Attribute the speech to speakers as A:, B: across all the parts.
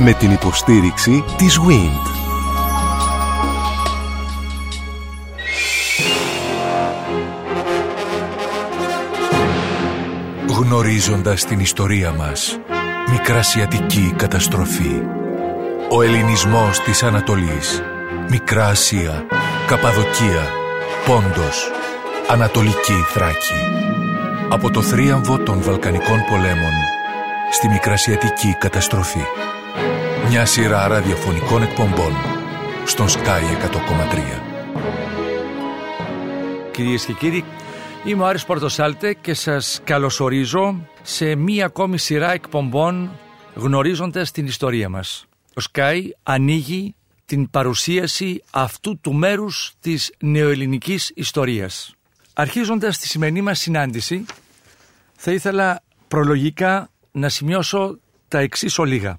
A: Με την υποστήριξη της WIND. Γνωρίζοντας την ιστορία μας, Μικρασιατική καταστροφή. Ο ελληνισμός της Ανατολής. Μικρά Ασία, Καπαδοκία, Πόντος, Ανατολική Θράκη. Από το θρίαμβο των Βαλκανικών πολέμων στη Μικρασιατική καταστροφή. Μια σειρά ραδιοφωνικών εκπομπών στον Sky 100,3.
B: Κυρίες και κύριοι, είμαι ο Άρης Πορτοσάλτε και σας καλωσορίζω σε μία ακόμη σειρά εκπομπών γνωρίζοντας την ιστορία μας. Ο Sky ανοίγει την παρουσίαση αυτού του μέρους της νεοελληνικής ιστορίας. Αρχίζοντας τη σημερινή μας συνάντηση, θα ήθελα προλογικά να σημειώσω τα εξής ολίγα.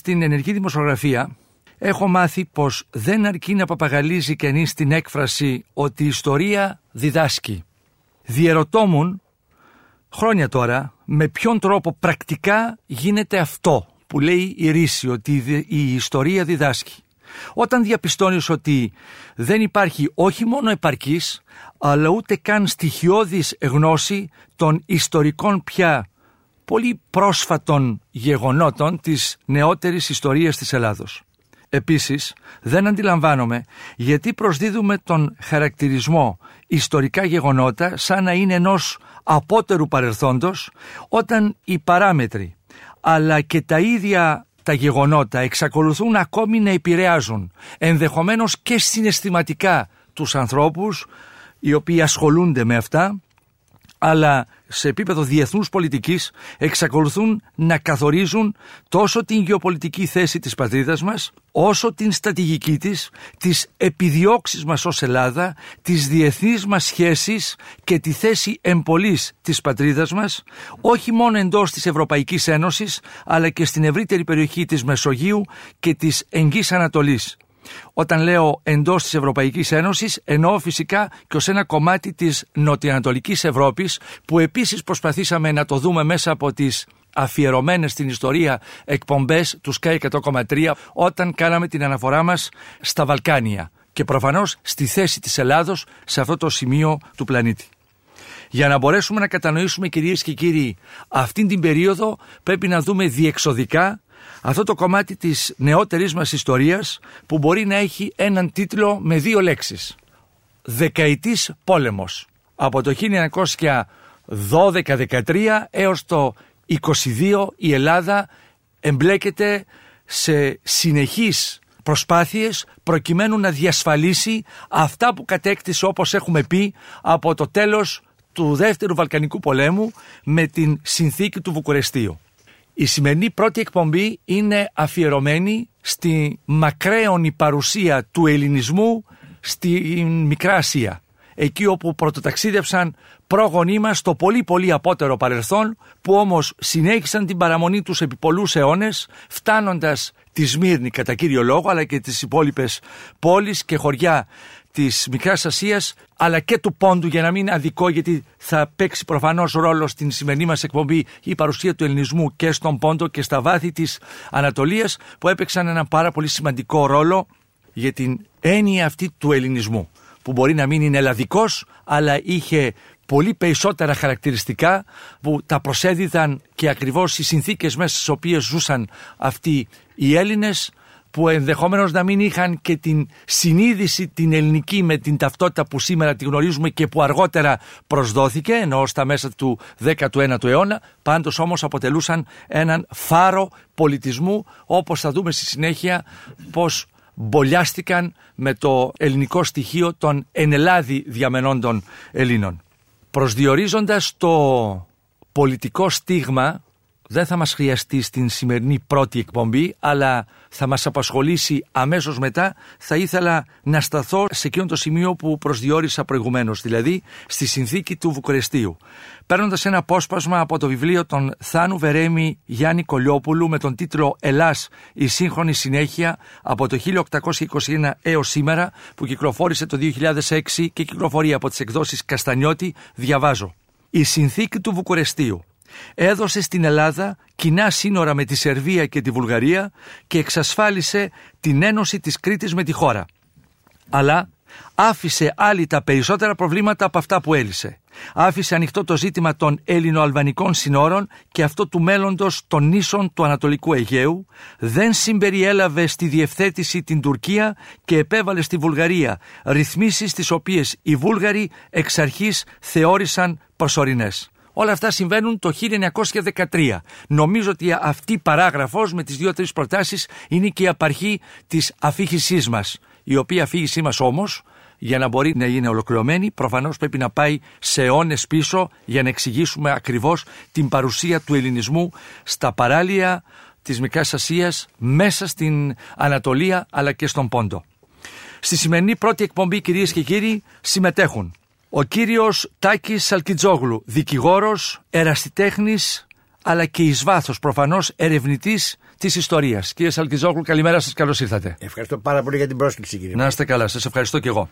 B: Στην ενεργή δημοσιογραφία έχω μάθει πως δεν αρκεί να παπαγαλίζει κανείς την έκφραση ότι η ιστορία διδάσκει. Διερωτώμουν χρόνια τώρα με ποιον τρόπο πρακτικά γίνεται αυτό που λέει η ρίση ότι η ιστορία διδάσκει. Όταν διαπιστώνεις ότι δεν υπάρχει όχι μόνο επαρκής αλλά ούτε καν στοιχειώδης γνώση των ιστορικών πια πολύ πρόσφατων γεγονότων της νεότερης ιστορίας της Ελλάδος. Επίσης, δεν αντιλαμβάνομαι γιατί προσδίδουμε τον χαρακτηρισμό ιστορικά γεγονότα σαν να είναι ενός απότερου παρελθόντος όταν οι παράμετροι αλλά και τα ίδια τα γεγονότα εξακολουθούν ακόμη να επηρεάζουν ενδεχομένως και συναισθηματικά τους ανθρώπους οι οποίοι ασχολούνται με αυτά αλλά σε επίπεδο διεθνούς πολιτικής εξακολουθούν να καθορίζουν τόσο την γεωπολιτική θέση της πατρίδας μας όσο την στρατηγική της, τις επιδιώξεις μας ως Ελλάδα, τις διεθνείς μας σχέσεις και τη θέση εμπολής της πατρίδας μας όχι μόνο εντός της Ευρωπαϊκής Ένωσης αλλά και στην ευρύτερη περιοχή της Μεσογείου και της Εγγύης Ανατολής. Όταν λέω εντός της Ευρωπαϊκής Ένωσης, εννοώ φυσικά και ως ένα κομμάτι της νοτιοανατολικής Ευρώπης, που επίσης προσπαθήσαμε να το δούμε μέσα από τις αφιερωμένες στην ιστορία εκπομπές του Sky 100,3 όταν κάναμε την αναφορά μας στα Βαλκάνια και προφανώς στη θέση της Ελλάδος σε αυτό το σημείο του πλανήτη. Για να μπορέσουμε να κατανοήσουμε κυρίες και κύριοι αυτήν την περίοδο πρέπει να δούμε διεξοδικά αυτό το κομμάτι της νεότερης μας ιστορίας που μπορεί να έχει έναν τίτλο με δύο λέξεις. Δεκαετής πόλεμος. Από το 1912-13 έως το 22 η Ελλάδα εμπλέκεται σε συνεχείς προσπάθειες προκειμένου να διασφαλίσει αυτά που κατέκτησε όπως έχουμε πει από το τέλος του Δεύτερου Βαλκανικού Πολέμου με την συνθήκη του Βουκουρεστίου. Η σημερινή πρώτη εκπομπή είναι αφιερωμένη στη μακραίωνη παρουσία του ελληνισμού στη Μικρά Ασία. Εκεί όπου πρωτοταξίδευσαν πρόγονοί μας στο πολύ πολύ απότερο παρελθόν που όμως συνέχισαν την παραμονή τους επί πολλούς αιώνες φτάνοντας τη Σμύρνη κατά κύριο λόγο αλλά και τις υπόλοιπες πόλεις και χωριά της Μικράς Ασίας αλλά και του Πόντου για να μην αδικό γιατί θα παίξει προφανώς ρόλο στην σημερινή μας εκπομπή η παρουσία του ελληνισμού και στον Πόντο και στα βάθη της Ανατολίας που έπαιξαν ένα πάρα πολύ σημαντικό ρόλο για την έννοια αυτή του ελληνισμού που μπορεί να μην είναι ελλαδικός αλλά είχε πολύ περισσότερα χαρακτηριστικά που τα προσέδιδαν και ακριβώς οι συνθήκες μέσα στις οποίες ζούσαν αυτοί οι Έλληνες που ενδεχομένως να μην είχαν και την συνείδηση την ελληνική με την ταυτότητα που σήμερα τη γνωρίζουμε και που αργότερα προσδόθηκε ενώ στα μέσα του 19ου αιώνα πάντως όμως αποτελούσαν έναν φάρο πολιτισμού όπως θα δούμε στη συνέχεια πως μπολιάστηκαν με το ελληνικό στοιχείο των ενελάδη διαμενόντων Ελλήνων. Προσδιορίζοντας το πολιτικό στίγμα δεν θα μας χρειαστεί στην σημερινή πρώτη εκπομπή, αλλά θα μας απασχολήσει αμέσως μετά. Θα ήθελα να σταθώ σε εκείνο το σημείο που προσδιορίσα προηγουμένως, δηλαδή στη συνθήκη του Βουκουρεστίου. Παίρνοντας ένα απόσπασμα από το βιβλίο των Θάνου Βερέμι Γιάννη Κολιόπουλου με τον τίτλο Ελλάς η σύγχρονη συνέχεια από το 1821 έως σήμερα που κυκλοφόρησε το 2006 και κυκλοφορεί από τις εκδόσεις Καστανιώτη, διαβάζω. Η συνθήκη του Βουκουρεστίου έδωσε στην Ελλάδα κοινά σύνορα με τη Σερβία και τη Βουλγαρία και εξασφάλισε την ένωση της Κρήτης με τη χώρα. Αλλά άφησε άλλη τα περισσότερα προβλήματα από αυτά που έλυσε. Άφησε ανοιχτό το ζήτημα των ελληνοαλβανικών συνόρων και αυτό του μέλλοντος των νήσων του Ανατολικού Αιγαίου, δεν συμπεριέλαβε στη διευθέτηση την Τουρκία και επέβαλε στη Βουλγαρία ρυθμίσεις τις οποίες οι Βούλγαροι εξ αρχής θεώρησαν προσωρινές. Όλα αυτά συμβαίνουν το 1913. Νομίζω ότι αυτή η παράγραφος με τις δύο-τρεις προτάσεις είναι και η απαρχή της αφήχησής μας η οποία αφήγησή μας όμως για να μπορεί να είναι ολοκληρωμένη προφανώς πρέπει να πάει σε αιώνες πίσω για να εξηγήσουμε ακριβώς την παρουσία του ελληνισμού στα παράλια της Μικράς Ασίας μέσα στην Ανατολία αλλά και στον Πόντο. Στη σημερινή πρώτη εκπομπή κυρίες και κύριοι συμμετέχουν ο κύριος Τάκης Σαλκιτζόγλου, δικηγόρος, εραστιτέχνης αλλά και εις βάθος προφανώς ερευνητής της ιστορίας. Κύριε Σαλκιζόγλου, καλημέρα σας, καλώς ήρθατε.
C: Ευχαριστώ πάρα πολύ για την πρόσκληση, κύριε.
B: Να είστε καλά, σας ευχαριστώ και εγώ.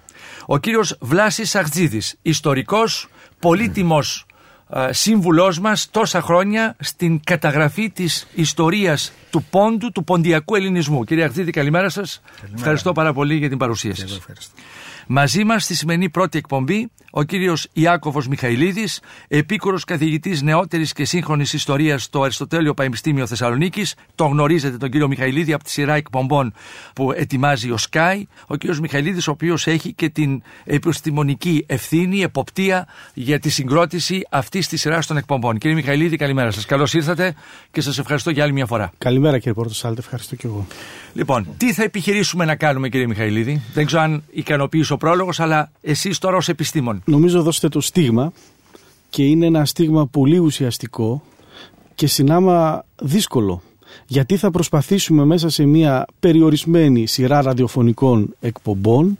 B: Ο κύριος Βλάσης Αχτζίδης, ιστορικός, πολύτιμος ε, σύμβουλός μας τόσα χρόνια στην καταγραφή της ιστορίας του πόντου, του ποντιακού ελληνισμού. Κύριε Αχτζίδη, καλημέρα σας. Ευχαριστώ πάρα πολύ για την παρουσία σας. Μαζί μας στη σημερινή πρώτη εκπομπή ο κύριος Ιάκωβος Μιχαηλίδης, επίκουρος καθηγητής νεότερης και σύγχρονης ιστορίας στο Αριστοτέλειο Πανεπιστήμιο Θεσσαλονίκης. Το γνωρίζετε τον κύριο Μιχαηλίδη από τη σειρά εκπομπών που ετοιμάζει ο ΣΚΑΙ. Ο κύριος Μιχαηλίδης, ο οποίος έχει και την επιστημονική ευθύνη, εποπτεία για τη συγκρότηση αυτής της σειράς των εκπομπών. Κύριε Μιχαηλίδη, καλημέρα σας. Καλώς ήρθατε και σας ευχαριστώ για άλλη μια φορά.
D: Καλημέρα κύριε Πορτοσάλτε, ευχαριστώ και εγώ.
B: Λοιπόν, τι θα επιχειρήσουμε να κάνουμε κύριε Μιχαηλίδη; Δεν ξέρω αν ικανοποίησε ο πρόλογος, αλλά εσείς τώρα ως επιστήμον.
D: Νομίζω δώσετε το στίγμα και είναι ένα στίγμα πολύ ουσιαστικό και συνάμα δύσκολο. Γιατί θα προσπαθήσουμε μέσα σε μια περιορισμένη σειρά ραδιοφωνικών εκπομπών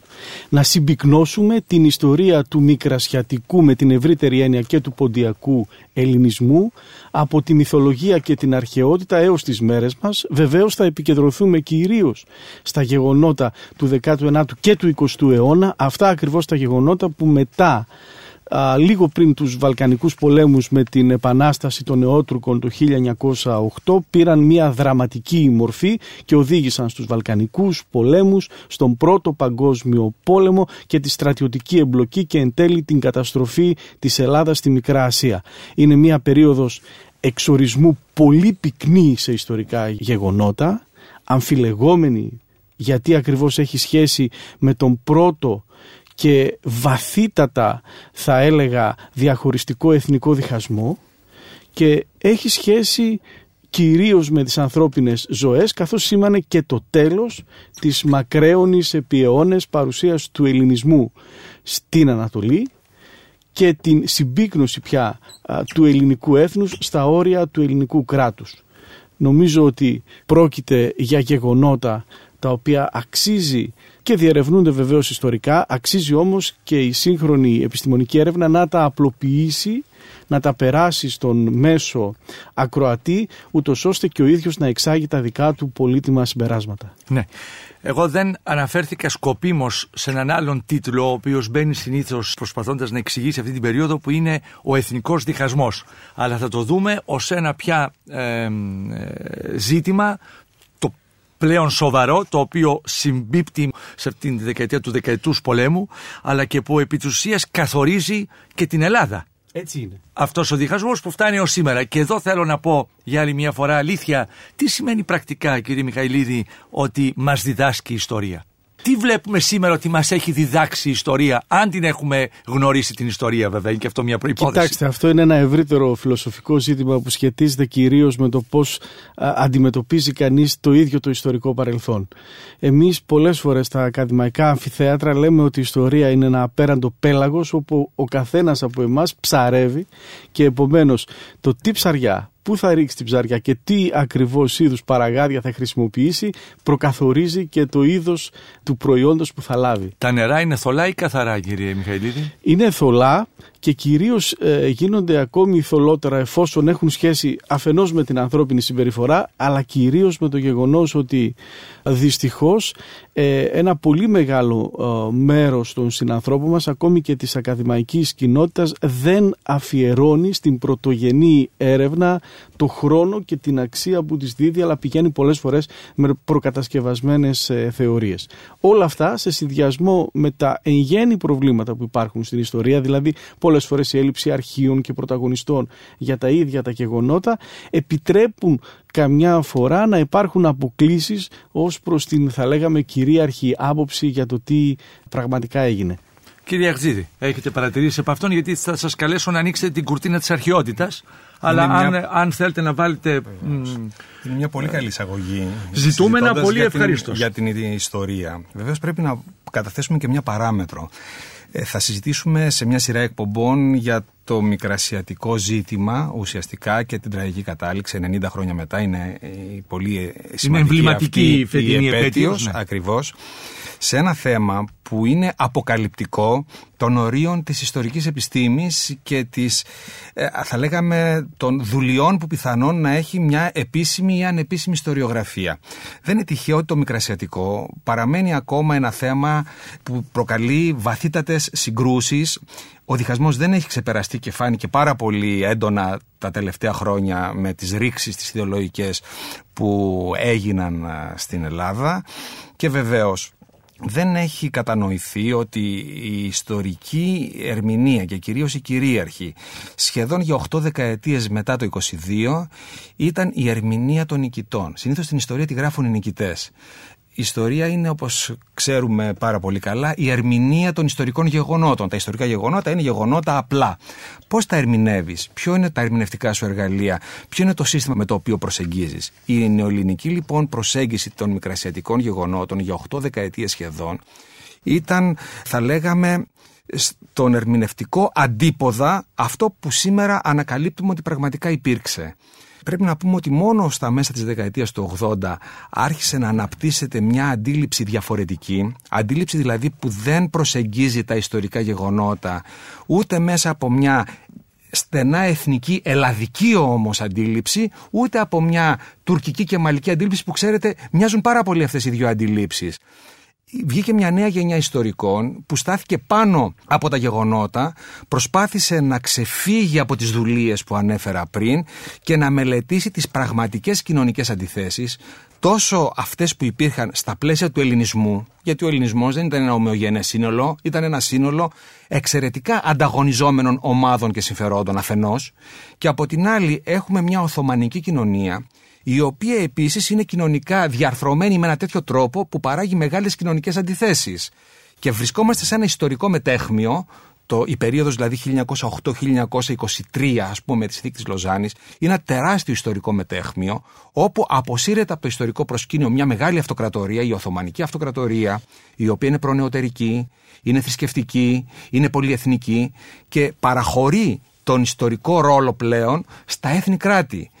D: να συμπυκνώσουμε την ιστορία του μικρασιατικού με την ευρύτερη έννοια και του ποντιακού ελληνισμού από τη μυθολογία και την αρχαιότητα έως τις μέρες μας. Βεβαίως θα επικεντρωθούμε κυρίως στα γεγονότα του 19ου και του 20ου αιώνα, αυτά ακριβώς τα γεγονότα που μετά λίγο πριν τους Βαλκανικούς πολέμους με την επανάσταση των Νεότουρκων το 1908 πήραν μια δραματική μορφή και οδήγησαν στους Βαλκανικούς πολέμους, στον Πρώτο Παγκόσμιο Πόλεμο και τη στρατιωτική εμπλοκή και εν τέλει την καταστροφή της Ελλάδας στη Μικρά Ασία. Είναι μια περίοδος εξορισμού πολύ πυκνή σε ιστορικά γεγονότα, αμφιλεγόμενη γιατί ακριβώς έχει σχέση με τον πρώτο και βαθύτατα θα έλεγα διαχωριστικό αιθνικό διχασμό και έχει σχέση κυρίως με τις ανθρώπινες ζωές καθώς σήμανε και το τέλος της μακραίωνης επί αιώνες παρουσίας του ελληνισμού στην Ανατολή και την συμπίκνωση πια του ελληνικού έθνους στα όρια του ελληνικού κράτους. Νομίζω ότι πρόκειται για γεγονότα τα οποία αξίζει και διερευνούνται βεβαίως ιστορικά, αξίζει όμως και η σύγχρονη επιστημονική έρευνα να τα απλοποιήσει, να τα περάσει στον μέσο ακροατή, ούτως ώστε και ο ίδιος να εξάγει τα δικά του πολύτιμα συμπεράσματα.
B: Ναι. Εγώ δεν αναφέρθηκα σκοπίμως σε έναν άλλον τίτλο, ο οποίος μπαίνει συνήθως προσπαθώντας να εξηγήσει αυτή την περίοδο, που είναι ο εθνικός διχασμός. Αλλά θα το δούμε ως ένα πια ε, ζήτημα πλέον σοβαρό, το οποίο συμπίπτει σε αυτήν τη δεκαετία του δεκαετούς πολέμου, αλλά και που επί καθορίζει και την Ελλάδα.
D: Έτσι είναι.
B: Αυτός ο διχασμός που φτάνει ως σήμερα. Και εδώ θέλω να πω για άλλη μια φορά αλήθεια, τι σημαίνει πρακτικά, κύριε Μιχαηλίδη, ότι μας διδάσκει η ιστορία; Τι βλέπουμε σήμερα ότι μας έχει διδάξει η ιστορία, αν την έχουμε γνωρίσει την ιστορία, βέβαια, είναι και αυτό μια προπόθεση.
D: Κοιτάξτε, αυτό είναι ένα ευρύτερο φιλοσοφικό ζήτημα που σχετίζεται κυρίως με το πώς αντιμετωπίζει κανείς το ίδιο το ιστορικό παρελθόν. Εμείς πολλές φορές στα ακαδημαϊκά αμφιθέατρα λέμε ότι η ιστορία είναι ένα απέραντο πέλαγος όπου ο καθένας από εμάς ψαρεύει και επομένως το τι ψαριά πού θα ρίξει την ψάρια και τι ακριβώς είδους παραγάδια θα χρησιμοποιήσει προκαθορίζει και το είδος του προϊόντος που θα λάβει.
B: Τα νερά είναι θολά ή καθαρά κύριε Μιχαηλίδη;
D: Είναι θολά και κυρίως ε, γίνονται ακόμη θολότερα εφόσον έχουν σχέση αφενός με την ανθρώπινη συμπεριφορά αλλά κυρίως με το γεγονός ότι δυστυχώς ε, ένα πολύ μεγάλο ε, μέρος των συνανθρώπων μας ακόμη και της ακαδημαϊκής κοινότητας δεν αφιερώνει στην πρωτογενή έρευνα το χρόνο και την αξία που της δίδει αλλά πηγαίνει πολλές φορές με προκατασκευασμένες ε, θεωρίες. Όλα αυτά σε συνδυασμό με τα εν γέννη προβλήματα που υπάρχουν στην ιστορία δηλαδή πολλές φορές η έλλειψη αρχείων και πρωταγωνιστών για τα ίδια τα γεγονότα επιτρέπουν καμιά φορά να υπάρχουν αποκλήσεις ως προς την θα λέγαμε κυρίαρχη άποψη για το τι πραγματικά έγινε.
B: Κύριε Αχτζίδη, έχετε παρατηρήσεις από αυτόν γιατί θα σας καλέσω να ανοίξετε την κουρτίνα της αρχαιότητας αλλά αν, αν θέλετε να βάλετε...
E: Είναι μια πολύ καλή εισαγωγή.
B: Ζητούμενα πολύ ευχαριστώ.
E: Για την ιστορία. Βεβαίως πρέπει να καταθέσουμε και μια παράμετρο. Ε, θα συζητήσουμε σε μια σειρά εκπομπών για το μικρασιατικό ζήτημα ουσιαστικά και την τραγική κατάληξη 90 χρόνια μετά είναι η πολύ σημαντική
B: είναι εμβληματική
E: αυτή
B: η φετινή επέτειος,
E: ναι. ακριβώς σε ένα θέμα που είναι αποκαλυπτικό των ορίων της ιστορικής επιστήμης και της, ε, θα λέγαμε, των δουλειών που πιθανόν να έχει μια επίσημη ή ανεπίσημη ιστοριογραφία. Δεν είναι τυχαίο ότι το μικρασιατικό παραμένει ακόμα ένα θέμα που προκαλεί βαθύτατες συγκρούσεις. Ο διχασμός δεν έχει ξεπεραστεί και φάνηκε πάρα πολύ έντονα τα τελευταία χρόνια με τις ρήξεις τις ιδεολογικές που έγιναν στην Ελλάδα και βεβαίως δεν έχει κατανοηθεί ότι η ιστορική ερμηνεία και κυρίως η κυρίαρχη σχεδόν για 8 δεκαετίες μετά το 22 ήταν η ερμηνεία των νικητών. Συνήθως στην ιστορία τη γράφουν οι νικητές. Η ιστορία είναι, όπως ξέρουμε πάρα πολύ καλά, η ερμηνεία των ιστορικών γεγονότων. Τα ιστορικά γεγονότα είναι γεγονότα απλά. Πώς τα ερμηνεύεις, ποιο είναι τα ερμηνευτικά σου εργαλεία, ποιο είναι το σύστημα με το οποίο προσεγγίζεις; Η νεοελληνική λοιπόν προσέγγιση των μικρασιατικών γεγονότων για 8 δεκαετίες σχεδόν ήταν, θα λέγαμε, στον ερμηνευτικό αντίποδα αυτό που σήμερα ανακαλύπτουμε ότι πραγματικά υπήρξε. Πρέπει να πούμε ότι μόνο στα μέσα της δεκαετίας του 80 άρχισε να αναπτύσσεται μια αντίληψη διαφορετική, αντίληψη δηλαδή που δεν προσεγγίζει τα ιστορικά γεγονότα ούτε μέσα από μια στενά εθνική, ελλαδική όμως αντίληψη, ούτε από μια τουρκική και μαλική αντίληψη που ξέρετε μοιάζουν πάρα πολύ αυτές οι δύο αντιλήψεις βγήκε μια νέα γενιά ιστορικών που στάθηκε πάνω από τα γεγονότα, προσπάθησε να ξεφύγει από τις δουλείες που ανέφερα πριν και να μελετήσει τις πραγματικές κοινωνικές αντιθέσεις, τόσο αυτές που υπήρχαν στα πλαίσια του ελληνισμού, γιατί ο ελληνισμός δεν ήταν ένα ομοιογενές σύνολο, ήταν ένα σύνολο εξαιρετικά ανταγωνιζόμενων ομάδων και συμφερόντων αφενός, και από την άλλη έχουμε μια Οθωμανική κοινωνία η οποία επίσης είναι κοινωνικά διαρθρωμένη με ένα τέτοιο τρόπο που παράγει μεγάλες κοινωνικές αντιθέσεις. Και βρισκόμαστε σε ένα ιστορικό μετέχμιο, το, η περίοδος δηλαδή 1908-1923 ας πούμε της θήκης της Λοζάνης, είναι ένα τεράστιο ιστορικό μετέχμιο, όπου αποσύρεται από το ιστορικό προσκήνιο μια μεγάλη αυτοκρατορία, η Οθωμανική Αυτοκρατορία, η οποία είναι προνεωτερική, είναι θρησκευτική, είναι πολυεθνική και παραχωρεί τον ιστορικό ρόλο πλέον στα έθνη κράτη.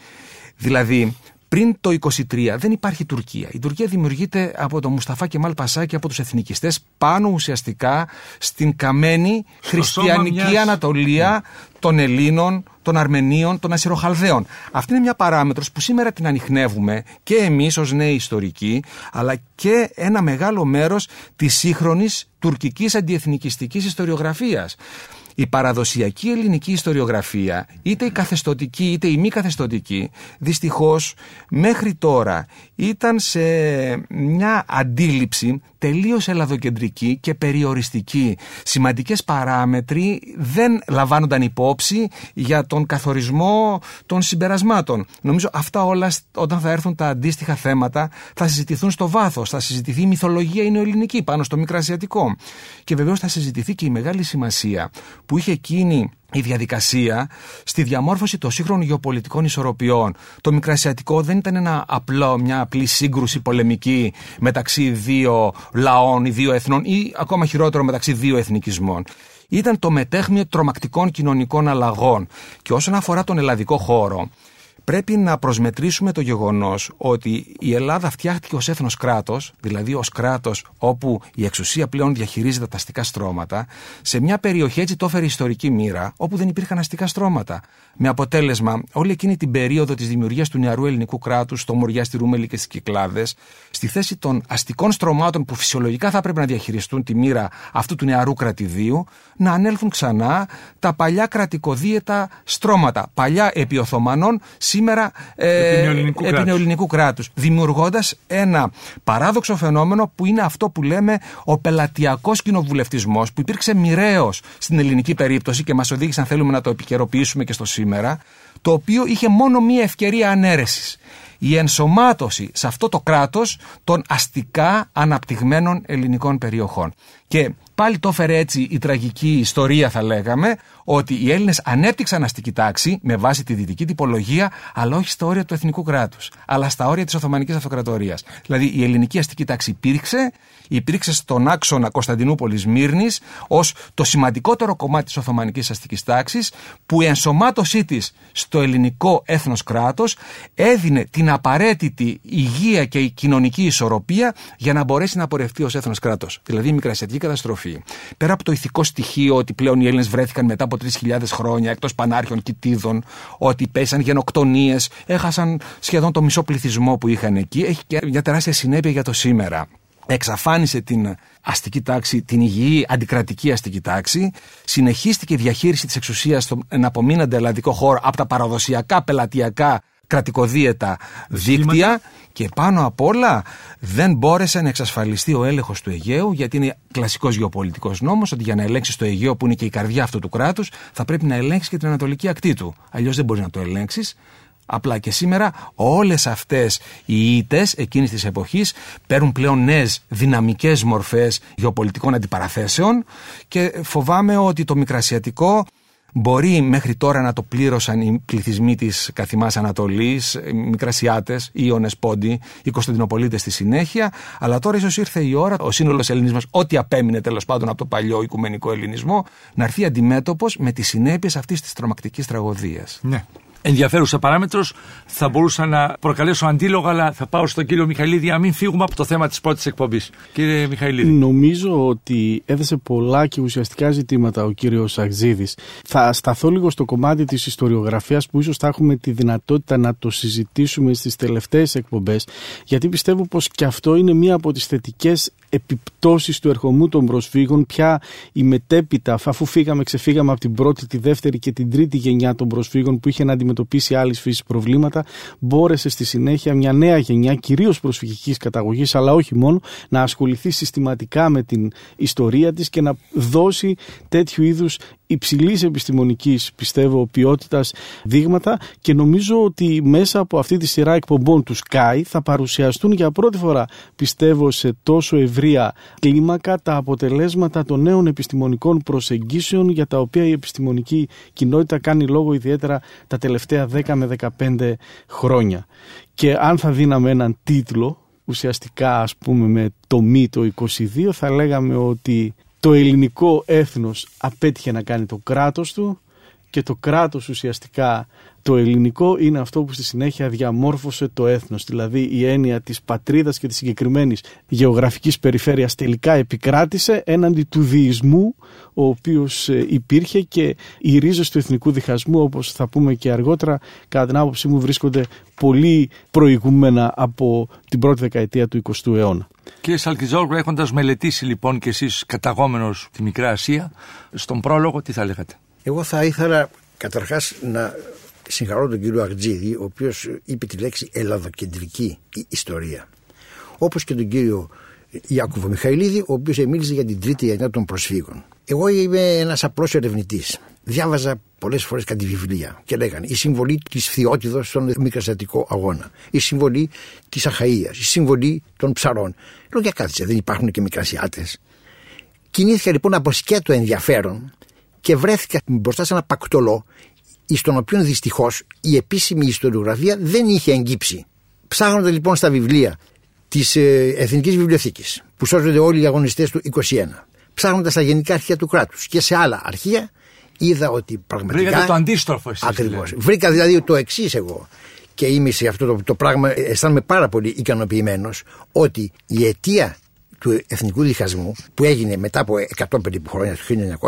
E: Δηλαδή, πριν το 23 δεν υπάρχει Τουρκία. Η Τουρκία δημιουργείται από τον Μουσταφά Κεμάλ Πασά και από τους εθνικιστές πάνω ουσιαστικά στην καμένη χριστιανική Ανατολία των Ελλήνων, των Αρμενίων, των Ασυροχαλδαίων. Αυτή είναι μια παράμετρος που σήμερα την ανοιχνεύουμε και εμείς ως νέοι ιστορικοί, αλλά και ένα μεγάλο μέρος της σύγχρονης τουρκικής αντιεθνικιστικής ιστοριογραφίας η παραδοσιακή ελληνική ιστοριογραφία, είτε η καθεστωτική είτε η μη καθεστωτική, δυστυχώς μέχρι τώρα ήταν σε μια αντίληψη τελείως ελλαδοκεντρική και περιοριστική. Σημαντικές παράμετροι δεν λαμβάνονταν υπόψη για τον καθορισμό των συμπερασμάτων. Νομίζω αυτά όλα όταν θα έρθουν τα αντίστοιχα θέματα θα συζητηθούν στο βάθος. Θα συζητηθεί η μυθολογία η νεοελληνική πάνω στο μικρασιατικό. Και βεβαίως θα συζητηθεί και η μεγάλη σημασία που είχε εκείνη η διαδικασία στη διαμόρφωση των σύγχρονων γεωπολιτικών ισορροπιών. Το Μικρασιατικό δεν ήταν ένα απλό, μια απλή σύγκρουση πολεμική μεταξύ δύο λαών ή δύο εθνών ή ακόμα χειρότερο μεταξύ δύο εθνικισμών. Ήταν το μετέχμιο τρομακτικών κοινωνικών αλλαγών. Και όσον αφορά τον ελλαδικό χώρο, πρέπει να προσμετρήσουμε το γεγονός ότι η Ελλάδα φτιάχτηκε ως έθνος κράτος, δηλαδή ως κράτος όπου η εξουσία πλέον διαχειρίζεται τα αστικά στρώματα, σε μια περιοχή έτσι το έφερε ιστορική μοίρα, όπου δεν υπήρχαν αστικά στρώματα. Με αποτέλεσμα, όλη εκείνη την περίοδο της δημιουργίας του νεαρού ελληνικού κράτους, στο Μοριά, στη Ρούμελη και στις Κυκλάδες, στη θέση των αστικών στρωμάτων που φυσιολογικά θα έπρεπε να διαχειριστούν τη μοίρα αυτού του νεαρού κρατηδίου, να ανέλθουν ξανά τα παλιά κρατικοδίαιτα στρώματα. Παλιά επί Οθωμανών, σήμερα
B: ε, επί
E: νεοελληνικού κράτους. Δημιουργώντας ένα παράδοξο φαινόμενο που είναι αυτό που λέμε ο πελατειακός κοινοβουλευτισμός, που υπήρξε μοιραίος στην ελληνική περίπτωση και μας οδήγησε, αν θέλουμε να το επικαιροποιήσουμε και στο σήμερα, το οποίο είχε μόνο μία ευκαιρία ανέρεσης. Η ενσωμάτωση σε αυτό το κράτος των αστικά αναπτυγμένων ελληνικών περιοχών. Και πάλι το έφερε έτσι η τραγική ιστορία, θα λέγαμε, ότι οι Έλληνες ανέπτυξαν αστική τάξη με βάση τη δυτική τυπολογία, αλλά όχι στα όρια του εθνικού κράτους, αλλά στα όρια της Οθωμανικής Αυτοκρατορίας. Δηλαδή η ελληνική αστική τάξη υπήρξε, υπήρξε στον άξονα Κωνσταντινούπολης Μύρνης ως το σημαντικότερο κομμάτι της Οθωμανικής αστικής τάξης, που η ενσωμάτωσή της στο ελληνικό έθνος κράτος έδινε την απαραίτητη υγεία και η κοινωνική ισορροπία για να μπορέσει να πορευτεί ως έθνος κράτος. Δηλαδή η μικρασιατική καταστροφή. Πέρα από το ηθικό στοιχείο ότι πλέον οι Έλληνες βρέθηκαν μετά από 3.000 χρόνια εκτός πανάρχιων κοιτίδων, ότι πέσαν γενοκτονίες, έχασαν σχεδόν το μισό πληθυσμό που είχαν εκεί, έχει και μια τεράστια συνέπεια για το σήμερα εξαφάνισε την αστική τάξη, την υγιή αντικρατική αστική τάξη, συνεχίστηκε η διαχείριση της εξουσίας στον απομείναντα ελλαδικό χώρο από τα παραδοσιακά πελατειακά κρατικοδίαιτα δίκτυα και πάνω απ' όλα δεν μπόρεσε να εξασφαλιστεί ο έλεγχος του Αιγαίου, γιατί είναι κλασικός γεωπολιτικός νόμος ότι για να ελέγξεις το Αιγαίο, που είναι και η καρδιά αυτού του κράτους, θα πρέπει να ελέγξεις και την ανατολική ακτή του. Αλλιώς δεν μπορείς να το ελέγξεις. Απλά και σήμερα όλες αυτές οι ήττες εκείνης της εποχής παίρνουν πλέον νέες δυναμικές μορφές γεωπολιτικών αντιπαραθέσεων και φοβάμαι ότι το μικρασιατικό Μπορεί μέχρι τώρα να το πλήρωσαν οι πληθυσμοί της Καθημάς Ανατολής, οι Μικρασιάτες, οι Ιωνε Πόντι, οι Κωνσταντινοπολίτες στη συνέχεια, αλλά τώρα ίσως ήρθε η ώρα ο σύνολος Ελληνισμό, ό,τι απέμεινε τέλος πάντων από το παλιό οικουμενικό Ελληνισμό, να έρθει αντιμέτωπος με τις συνέπειες αυτής της τρομακτικής τραγωδίας.
B: Ναι ενδιαφέρουσα παράμετρος. Θα μπορούσα να προκαλέσω αντίλογα, αλλά θα πάω στον κύριο Μιχαηλίδη να μην φύγουμε από το θέμα της πρώτης εκπομπής. Κύριε Μιχαηλίδη.
D: Νομίζω ότι έδεσε πολλά και ουσιαστικά ζητήματα ο κύριος Αγζίδη. Θα σταθώ λίγο στο κομμάτι της ιστοριογραφίας που ίσως θα έχουμε τη δυνατότητα να το συζητήσουμε στις τελευταίες εκπομπές, γιατί πιστεύω πως και αυτό είναι μία από τις θετικές επιπτώσεις του ερχομού των προσφύγων πια η μετέπειτα αφού φύγαμε ξεφύγαμε από την πρώτη, τη δεύτερη και την τρίτη γενιά των προσφύγων που είχε να αντιμετωπίσει άλλης φύσης προβλήματα μπόρεσε στη συνέχεια μια νέα γενιά κυρίως προσφυγικής καταγωγής αλλά όχι μόνο να ασχοληθεί συστηματικά με την ιστορία της και να δώσει τέτοιου είδους υψηλής επιστημονικής, πιστεύω, ποιότητας δείγματα. Και νομίζω ότι μέσα από αυτή τη σειρά εκπομπών του Sky θα παρουσιαστούν για πρώτη φορά, πιστεύω, σε τόσο ευρεία κλίμακα τα αποτελέσματα των νέων επιστημονικών προσεγγίσεων για τα οποία η επιστημονική κοινότητα κάνει λόγο ιδιαίτερα τα τελευταία 10 με 15 χρόνια. Και αν θα δίναμε έναν τίτλο, ουσιαστικά ας πούμε με το μη το 22 θα λέγαμε ότι το ελληνικό έθνος απέτυχε να κάνει το κράτος του και το κράτος ουσιαστικά το ελληνικό είναι αυτό που στη συνέχεια διαμόρφωσε το έθνος. Δηλαδή η έννοια της πατρίδας και της συγκεκριμένης γεωγραφικής περιφέρειας τελικά επικράτησε έναντι του διεισμού ο οποίος ε, υπήρχε και οι ρίζες του εθνικού διχασμού όπως θα πούμε και αργότερα κατά την άποψή μου βρίσκονται πολύ προηγούμενα από την πρώτη δεκαετία του 20ου αιώνα.
B: Κύριε Σαλκιζόγλου, έχοντας μελετήσει λοιπόν και εσείς καταγόμενος τη Μικρά Ασία, στον πρόλογο τι θα λέγατε;
C: Εγώ θα ήθελα καταρχάς να συγχαρώ τον κύριο Αρτζίδη, ο οποίος είπε τη λέξη ελλαδοκεντρική ιστορία. Όπως και τον κύριο Ιάκωβο Μιχαηλίδη, ο οποίος μίλησε για την τρίτη γενιά των προσφύγων. Εγώ είμαι ένας απλός ερευνητής. Διάβαζα πολλές φορές κάτι βιβλία και λέγανε η συμβολή της Φθιώτιδος στον μικρασιατικό αγώνα, η συμβολή της Αχαία, η συμβολή των ψαρών. Λέω για κάτσε, δεν υπάρχουν και μικρασιάτες. Κινήθηκα λοιπόν από σκέτο ενδιαφέρον και βρέθηκα μπροστά σε ένα πακτολό, στον οποίο δυστυχώς η επίσημη ιστοριογραφία δεν είχε εγκύψει. Ψάχνοντα λοιπόν στα βιβλία της ε, Εθνικής Βιβλιοθήκης, που σώζονται όλοι οι αγωνιστές του 21, ψάχνοντας στα γενικά αρχεία του κράτους και σε άλλα αρχεία, είδα ότι πραγματικά.
B: Βρήκα το αντίστροφο, εσείς.
C: Ακριβώς. Βρήκα δηλαδή το εξής εγώ. και είμαι σε αυτό το, το πράγμα, αισθάνομαι πάρα πολύ ικανοποιημένος ότι η αιτία του εθνικού διχασμού που έγινε μετά από 100 περίπου χρόνια το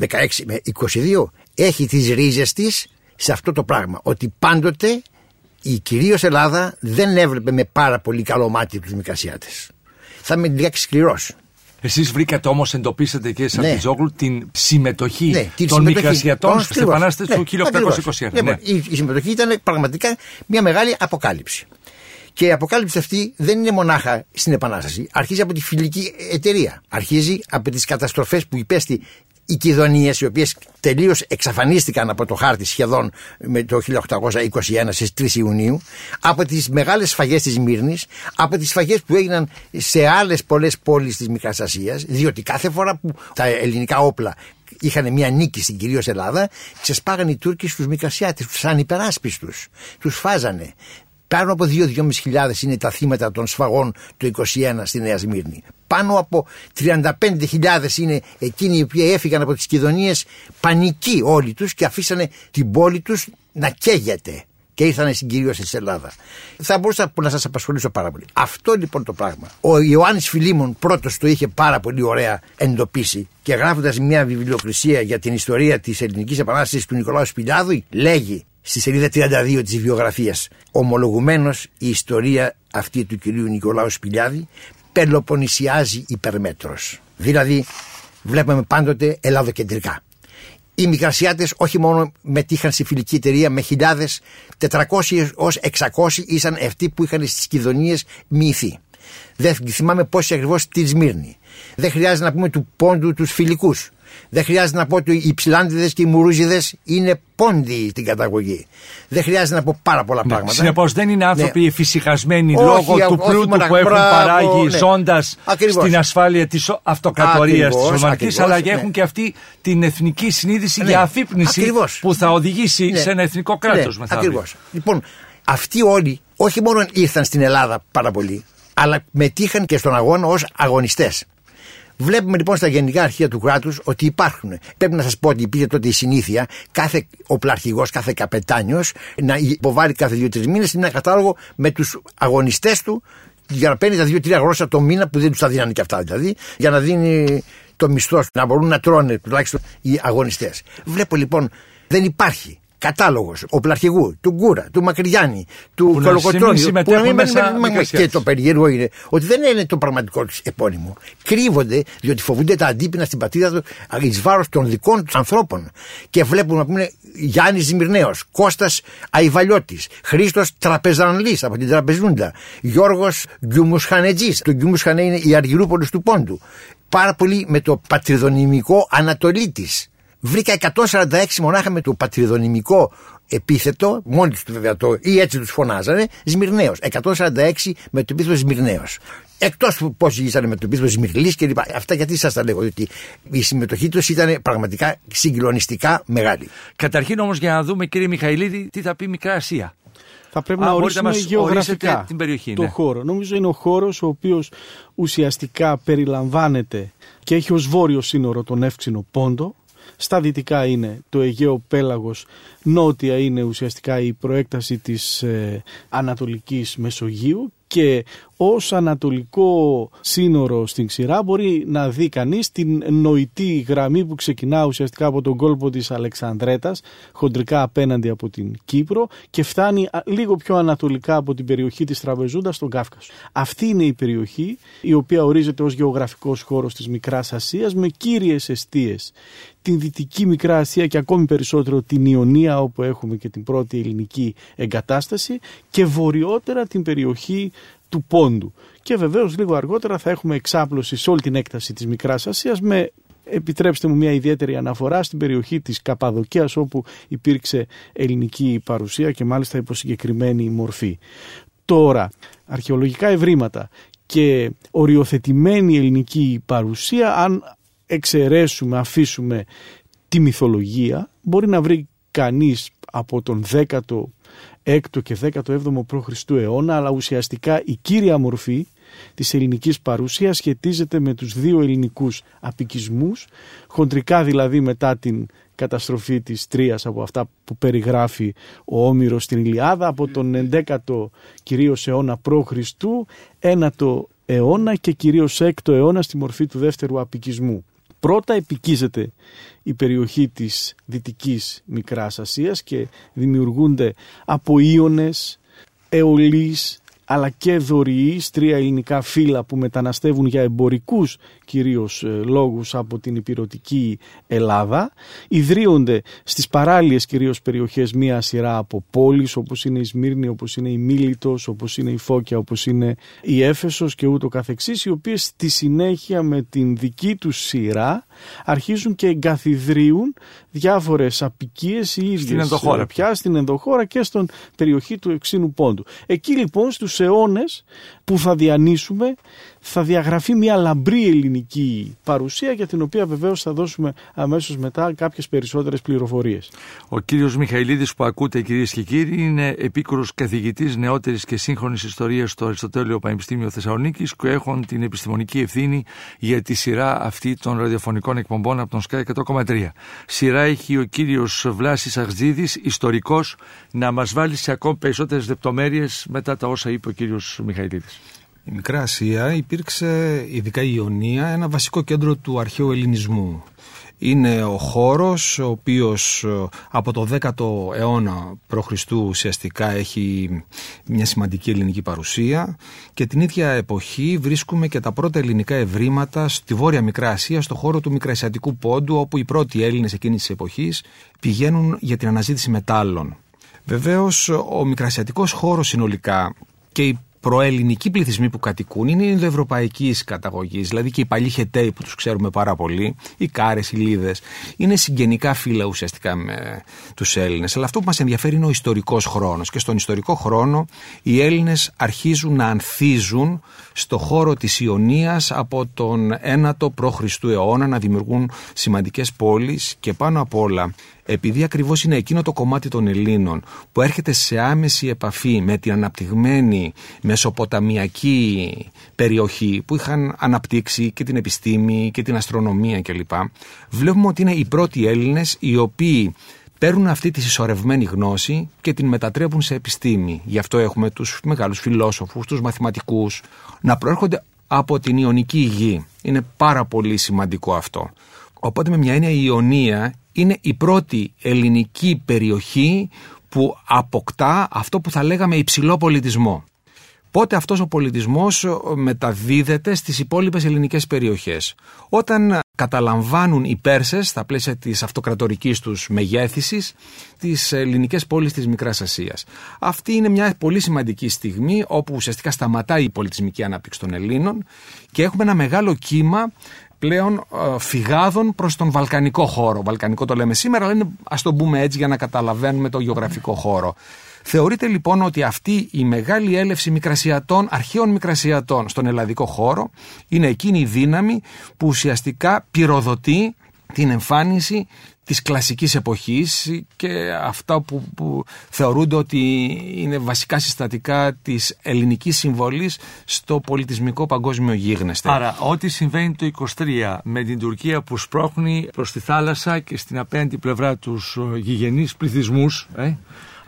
C: 1922 16 με 22 έχει τις ρίζες της σε αυτό το πράγμα ότι πάντοτε η κυρίως Ελλάδα δεν έβλεπε με πάρα πολύ καλό μάτι τους Μικρασιάτες θα είμαι λιγάκι σκληρός
B: Εσείς βρήκατε όμως, εντοπίσατε και σε
C: Ναι.
B: Αρτιζόγλου την συμμετοχή
C: Ναι, την
B: των
C: συμμετοχή.
B: Μικρασιατών
C: Ακριβώς.
B: στην Επανάσταση
C: Ναι,
B: του 1821.
C: ακριβώς.
B: Ναι.
C: Λοιπόν, η, η συμμετοχή ήταν πραγματικά μια μεγάλη αποκάλυψη. Και η αποκάλυψη αυτή δεν είναι μονάχα στην Επανάσταση. Αρχίζει από τη φιλική εταιρεία. Αρχίζει από τις καταστροφές που υπέστη οι Κιδωνίε, οι οποίες τελείως εξαφανίστηκαν από το χάρτη σχεδόν με το 1821 στις 3 Ιουνίου, από τις μεγάλες σφαγές της Μύρνης, από τις σφαγές που έγιναν σε άλλες πολλές πόλεις της Μικράς Ασίας, διότι κάθε φορά που τα ελληνικά όπλα είχαν μια νίκη στην κυρίως Ελλάδα, ξεσπάγαν οι Τούρκοι στους Μικρασιάτες, τους ανυπεράσπιστους. Τους φάζανε. Πάνω από 2-2.500 είναι τα θύματα των σφαγών του 21 στη Νέα Σμύρνη. Πάνω από 35.000 είναι εκείνοι οι οποίοι έφυγαν από τις Κιδωνίες πανικοί όλοι τους και αφήσανε την πόλη τους να καίγεται και ήρθαν στην κυρίωση της Ελλάδα. Θα μπορούσα να σας απασχολήσω πάρα πολύ. Αυτό λοιπόν το πράγμα. Ο Ιωάννης Φιλίμων πρώτος το είχε πάρα πολύ ωραία εντοπίσει και γράφοντας μια βιβλιοκρισία για την ιστορία της Ελληνικής Επανάστασης του Νικολάου Σπηλιάδου, λέγει στη σελίδα 32 της βιογραφία, ομολογουμένως η ιστορία αυτή του κυρίου Νικολάου Σπηλιάδη πελοποννησιάζει υπερμέτρος. Δηλαδή, βλέπουμε πάντοτε ελλαδοκεντρικά. Οι Μικρασιάτες όχι μόνο μετήχαν στη φιλική εταιρεία με χιλιάδες, 400 ως 600 ήσαν αυτοί που είχαν στις Κιδωνίες μυηθεί. Δεν θυμάμαι πόσοι ακριβώς στη Σμύρνη. Δεν χρειάζεται να πούμε του πόντου τους φιλικούς. Δεν χρειάζεται να πω ότι οι ψηλάντιδες και οι μουρούζιδες είναι πόντιοι στην καταγωγή. Δεν χρειάζεται να πω πάρα πολλά πράγματα.
B: Συνεπώς δεν είναι άνθρωποι
C: Ναι.
B: εφησυχασμένοι
C: Όχι,
B: λόγω
C: α-
B: του
C: όχι
B: πλούτου
C: μοναχα-
B: που έχουν
C: μπράβο,
B: παράγει
C: ναι.
B: ζώντας
C: Ακριβώς.
B: στην ασφάλεια της αυτοκρατορίας της
C: Ακριβώς,
B: Οθωμανική,
C: ακριβώς,
B: αλλά και
C: ναι.
B: έχουν και αυτή την εθνική συνείδηση
C: Ναι,
B: για αφύπνιση
C: ακριβώς.
B: που θα οδηγήσει
C: Ναι.
B: σε ένα εθνικό κράτος
C: ναι,
B: μεθαύριο.
C: Ακριβώς. Λοιπόν, αυτοί όλοι όχι μόνο ήρθαν στην Ελλάδα πάρα πολύ, αλλά μετήχαν και στον αγώνα ως αγωνιστές. Βλέπουμε λοιπόν στα γενικά αρχεία του κράτους ότι υπάρχουν. Πρέπει να σας πω ότι υπήρχε τότε η συνήθεια κάθε οπλαρχηγός, κάθε καπετάνιος να υποβάλει κάθε δύο-τρεις μήνες ένα κατάλογο με τους αγωνιστές του για να παίρνει τα δύο-τρία γρόσσα το μήνα που δεν τους τα δίνανε και αυτά δηλαδή, για να δίνει το μισθό του, να μπορούν να τρώνε τουλάχιστον οι αγωνιστές. Βλέπω λοιπόν δεν υπάρχει κατάλογος οπλαρχηγού, του Γκούρα, του Μακριγιάννη, του
B: Που να
C: Κολοκοτρώνη.
B: μην συμμετέχουν μέσα
C: με- με-
B: Μικρασιάτες.
C: και το περίεργο είναι ότι δεν είναι το πραγματικό του επώνυμο. Κρύβονται διότι φοβούνται τα αντίπεινα στην πατρίδα του εις βάρος των δικών τους ανθρώπων. Και βλέπουν, να πούμε, Γιάννης Ζημυρνέο, Κώστας Αϊβαλιώτης, Χρήστος Τραπεζανλής από την Τραπεζούντα, Γιώργος Γκιουμουσχανετζής. Το Γκιουμουσχανέ είναι η Αργυρούπολης του Πόντου. Πάρα πολύ με το πατριδονημικό Ανατολίτης. Βρήκα 146 μονάχα με το πατριδονημικό επίθετο, μόνοι τους βέβαια το, ή έτσι τους φωνάζανε, Σμυρναίο. 146 με το επίθετο Σμυρναίο. Εκτός που πόσοι ήσαν με το επίθετο Σμυρλής κλπ. Αυτά γιατί σας τα λέγω, ότι η συμμετοχή τους ήταν πραγματικά συγκλονιστικά μεγάλη.
B: Καταρχήν όμως για να δούμε κύριε Μιχαηλίδη τι θα πει Μικρά Ασία.
D: Θα πρέπει
B: Α,
D: να
B: μπορείτε να
D: ορίσουμε
B: μας
D: γεωγραφικά
B: ορίσετε την περιοχή,
D: το
B: ναι.
D: χώρο. Νομίζω είναι ο χώρος ο οποίος ουσιαστικά περιλαμβάνεται και έχει ως βόρειο σύνορο τον Εύξηνο Πόντο. Στα δυτικά είναι το Αιγαίο Πέλαγος, νότια είναι ουσιαστικά η προέκταση της ε, Ανατολικής Μεσογείου και ως ανατολικό σύνορο στην ξηρά μπορεί να δει κανείς την νοητή γραμμή που ξεκινά ουσιαστικά από τον κόλπο της Αλεξανδρέτας χοντρικά απέναντι από την Κύπρο και φτάνει α, λίγο πιο ανατολικά από την περιοχή της Τραπεζούντας στον Κάφκασο. Αυτή είναι η περιοχή η οποία ορίζεται ως γεωγραφικός χώρος της Μικράς Ασίας με κύριες αιστείες την Δυτική Μικρά Ασία και ακόμη περισσότερο την Ιωνία όπου έχουμε και την πρώτη ελληνική εγκατάσταση και βορειότερα την περιοχή του Πόντου. Και βεβαίως λίγο αργότερα θα έχουμε εξάπλωση σε όλη την έκταση της Μικράς Ασίας με επιτρέψτε μου μια ιδιαίτερη αναφορά στην περιοχή της Καπαδοκίας όπου υπήρξε ελληνική παρουσία και μάλιστα υπό συγκεκριμένη μορφή. Τώρα, αρχαιολογικά ευρήματα και οριοθετημένη ελληνική παρουσία αν εξαιρέσουμε, αφήσουμε τη μυθολογία μπορεί να βρει κανείς από τον 16ο και 17ο π.Χ. αιώνα αλλά ουσιαστικά η κύρια μορφή της ελληνικής παρουσίας σχετίζεται με τους δύο ελληνικούς απικισμούς, χοντρικά δηλαδή μετά την καταστροφή της Τρίας από αυτά που περιγράφει ο Όμηρος στην Ηλιάδα από τον 11ο κυρίως αιώνα π.Χ. 1ο αιώνα και κυρίως 6ο αιώνα στη μορφή του δεύτερου απικισμού. Πρώτα επικίζεται η περιοχή της Δυτικής Μικράς Ασίας και δημιουργούνται από Ίωνες, αιωλείς, αλλά και δωριείς, τρία ελληνικά φύλλα που μεταναστεύουν για εμπορικούς κυρίως ε, λόγους από την υπηρετική Ελλάδα. Ιδρύονται στις παράλιες κυρίως περιοχές μία σειρά από πόλεις όπως είναι η Σμύρνη, όπως είναι η Μίλητος, όπως είναι η Φώκια, όπως είναι η Έφεσος και ούτω καθεξής, οι οποίες στη συνέχεια με την δική τους σειρά αρχίζουν και εγκαθιδρύουν διάφορες απικίες οι ίδιες
B: στην ενδοχώρα.
D: Ε, πια στην ενδοχώρα και στον περιοχή του Εξίνου Πόντου. Εκεί λοιπόν στους αιώνες που θα διανύσουμε θα διαγραφεί μια λαμπρή ελληνική παρουσία για την οποία βεβαίως θα δώσουμε αμέσως μετά κάποιες περισσότερες πληροφορίες.
B: Ο κύριος Μιχαηλίδης που ακούτε κυρίες και κύριοι είναι επίκουρος καθηγητής νεότερης και σύγχρονης ιστορίας στο Αριστοτέλειο Πανεπιστήμιο Θεσσαλονίκης και έχουν την επιστημονική ευθύνη για τη σειρά αυτή των ραδιοφωνικών εκπομπών από τον ΣΚΑΙ 100,3. Σειρά έχει ο κύριος Βλάσης Αχτζίδης, ιστορικός, να μας βάλει σε ακόμη περισσότερες λεπτομέρειες μετά τα όσα είπε ο κύριος Μιχαηλίδης.
E: Η Μικρά Ασία υπήρξε, ειδικά η Ιωνία, ένα βασικό κέντρο του αρχαίου ελληνισμού. Είναι ο χώρος ο οποίος ε, από το 10ο αιώνα π.Χ. ουσιαστικά έχει μια σημαντική ελληνική παρουσία και την ίδια εποχή βρίσκουμε και τα πρώτα ελληνικά ευρήματα στη Βόρεια Μικρά Ασία, στο χώρο του Μικρασιατικού Πόντου όπου οι πρώτοι Έλληνες εκείνης της εποχής πηγαίνουν για την αναζήτηση μετάλλων. Βεβαίως ο Μικρασιατικός χώρος συνολικά και οι προελληνικοί πληθυσμοί που κατοικούν είναι ενδοευρωπαϊκή καταγωγής, δηλαδή και οι παλιοί Χεταίοι που τους ξέρουμε πάρα πολύ, οι Κάρες, οι Λίδες, είναι συγγενικά φύλλα ουσιαστικά με τους Έλληνες. Αλλά αυτό που μας ενδιαφέρει είναι ο ιστορικός χρόνος. Και στον ιστορικό χρόνο οι Έλληνες αρχίζουν να ανθίζουν στο χώρο της Ιωνίας από τον 1ο π.Χ. αιώνα να δημιουργούν σημαντικές πόλεις και πάνω απ' όλα επειδή ακριβώς είναι εκείνο το κομμάτι των Ελλήνων που έρχεται σε άμεση επαφή με την αναπτυγμένη μεσοποταμιακή περιοχή που είχαν αναπτύξει και την επιστήμη και την αστρονομία κλπ. Βλέπουμε ότι είναι οι πρώτοι Έλληνες οι οποίοι παίρνουν αυτή τη συσσωρευμένη γνώση και την μετατρέπουν σε επιστήμη. Γι' αυτό έχουμε τους μεγάλους φιλόσοφους, τους μαθηματικούς, να προέρχονται από την Ιωνική γη. Είναι πάρα πολύ σημαντικό αυτό. Οπότε με μια έννοια η Ιωνία είναι η πρώτη ελληνική περιοχή που αποκτά αυτό που θα λέγαμε υψηλό πολιτισμό. Πότε αυτός ο πολιτισμός μεταδίδεται στις υπόλοιπες ελληνικές περιοχές. Όταν καταλαμβάνουν οι Πέρσες, στα πλαίσια της αυτοκρατορικής τους μεγέθησης, τις ελληνικές πόλεις της Μικράς Ασίας. Αυτή είναι μια πολύ σημαντική στιγμή όπου ουσιαστικά σταματάει η πολιτισμική ανάπτυξη των Ελλήνων και έχουμε ένα μεγάλο κύμα πλέον ε, φυγάδων προς τον βαλκανικό χώρο. Βαλκανικό το λέμε σήμερα, αλλά είναι, ας το πούμε έτσι για να καταλαβαίνουμε το γεωγραφικό χώρο. Θεωρείται λοιπόν ότι αυτή η μεγάλη έλευση μικρασιατών, αρχαίων μικρασιατών στον ελλαδικό χώρο είναι εκείνη η δύναμη που ουσιαστικά πυροδοτεί την εμφάνιση της κλασικής εποχής και αυτά που, που θεωρούνται ότι είναι βασικά συστατικά της ελληνικής συμβολής στο πολιτισμικό παγκόσμιο γίγνεσθε.
B: Άρα ό,τι συμβαίνει το 23 με την Τουρκία που σπρώχνει προς τη θάλασσα και στην απέναντι πλευρά τους γηγενείς πληθυσμούς ε,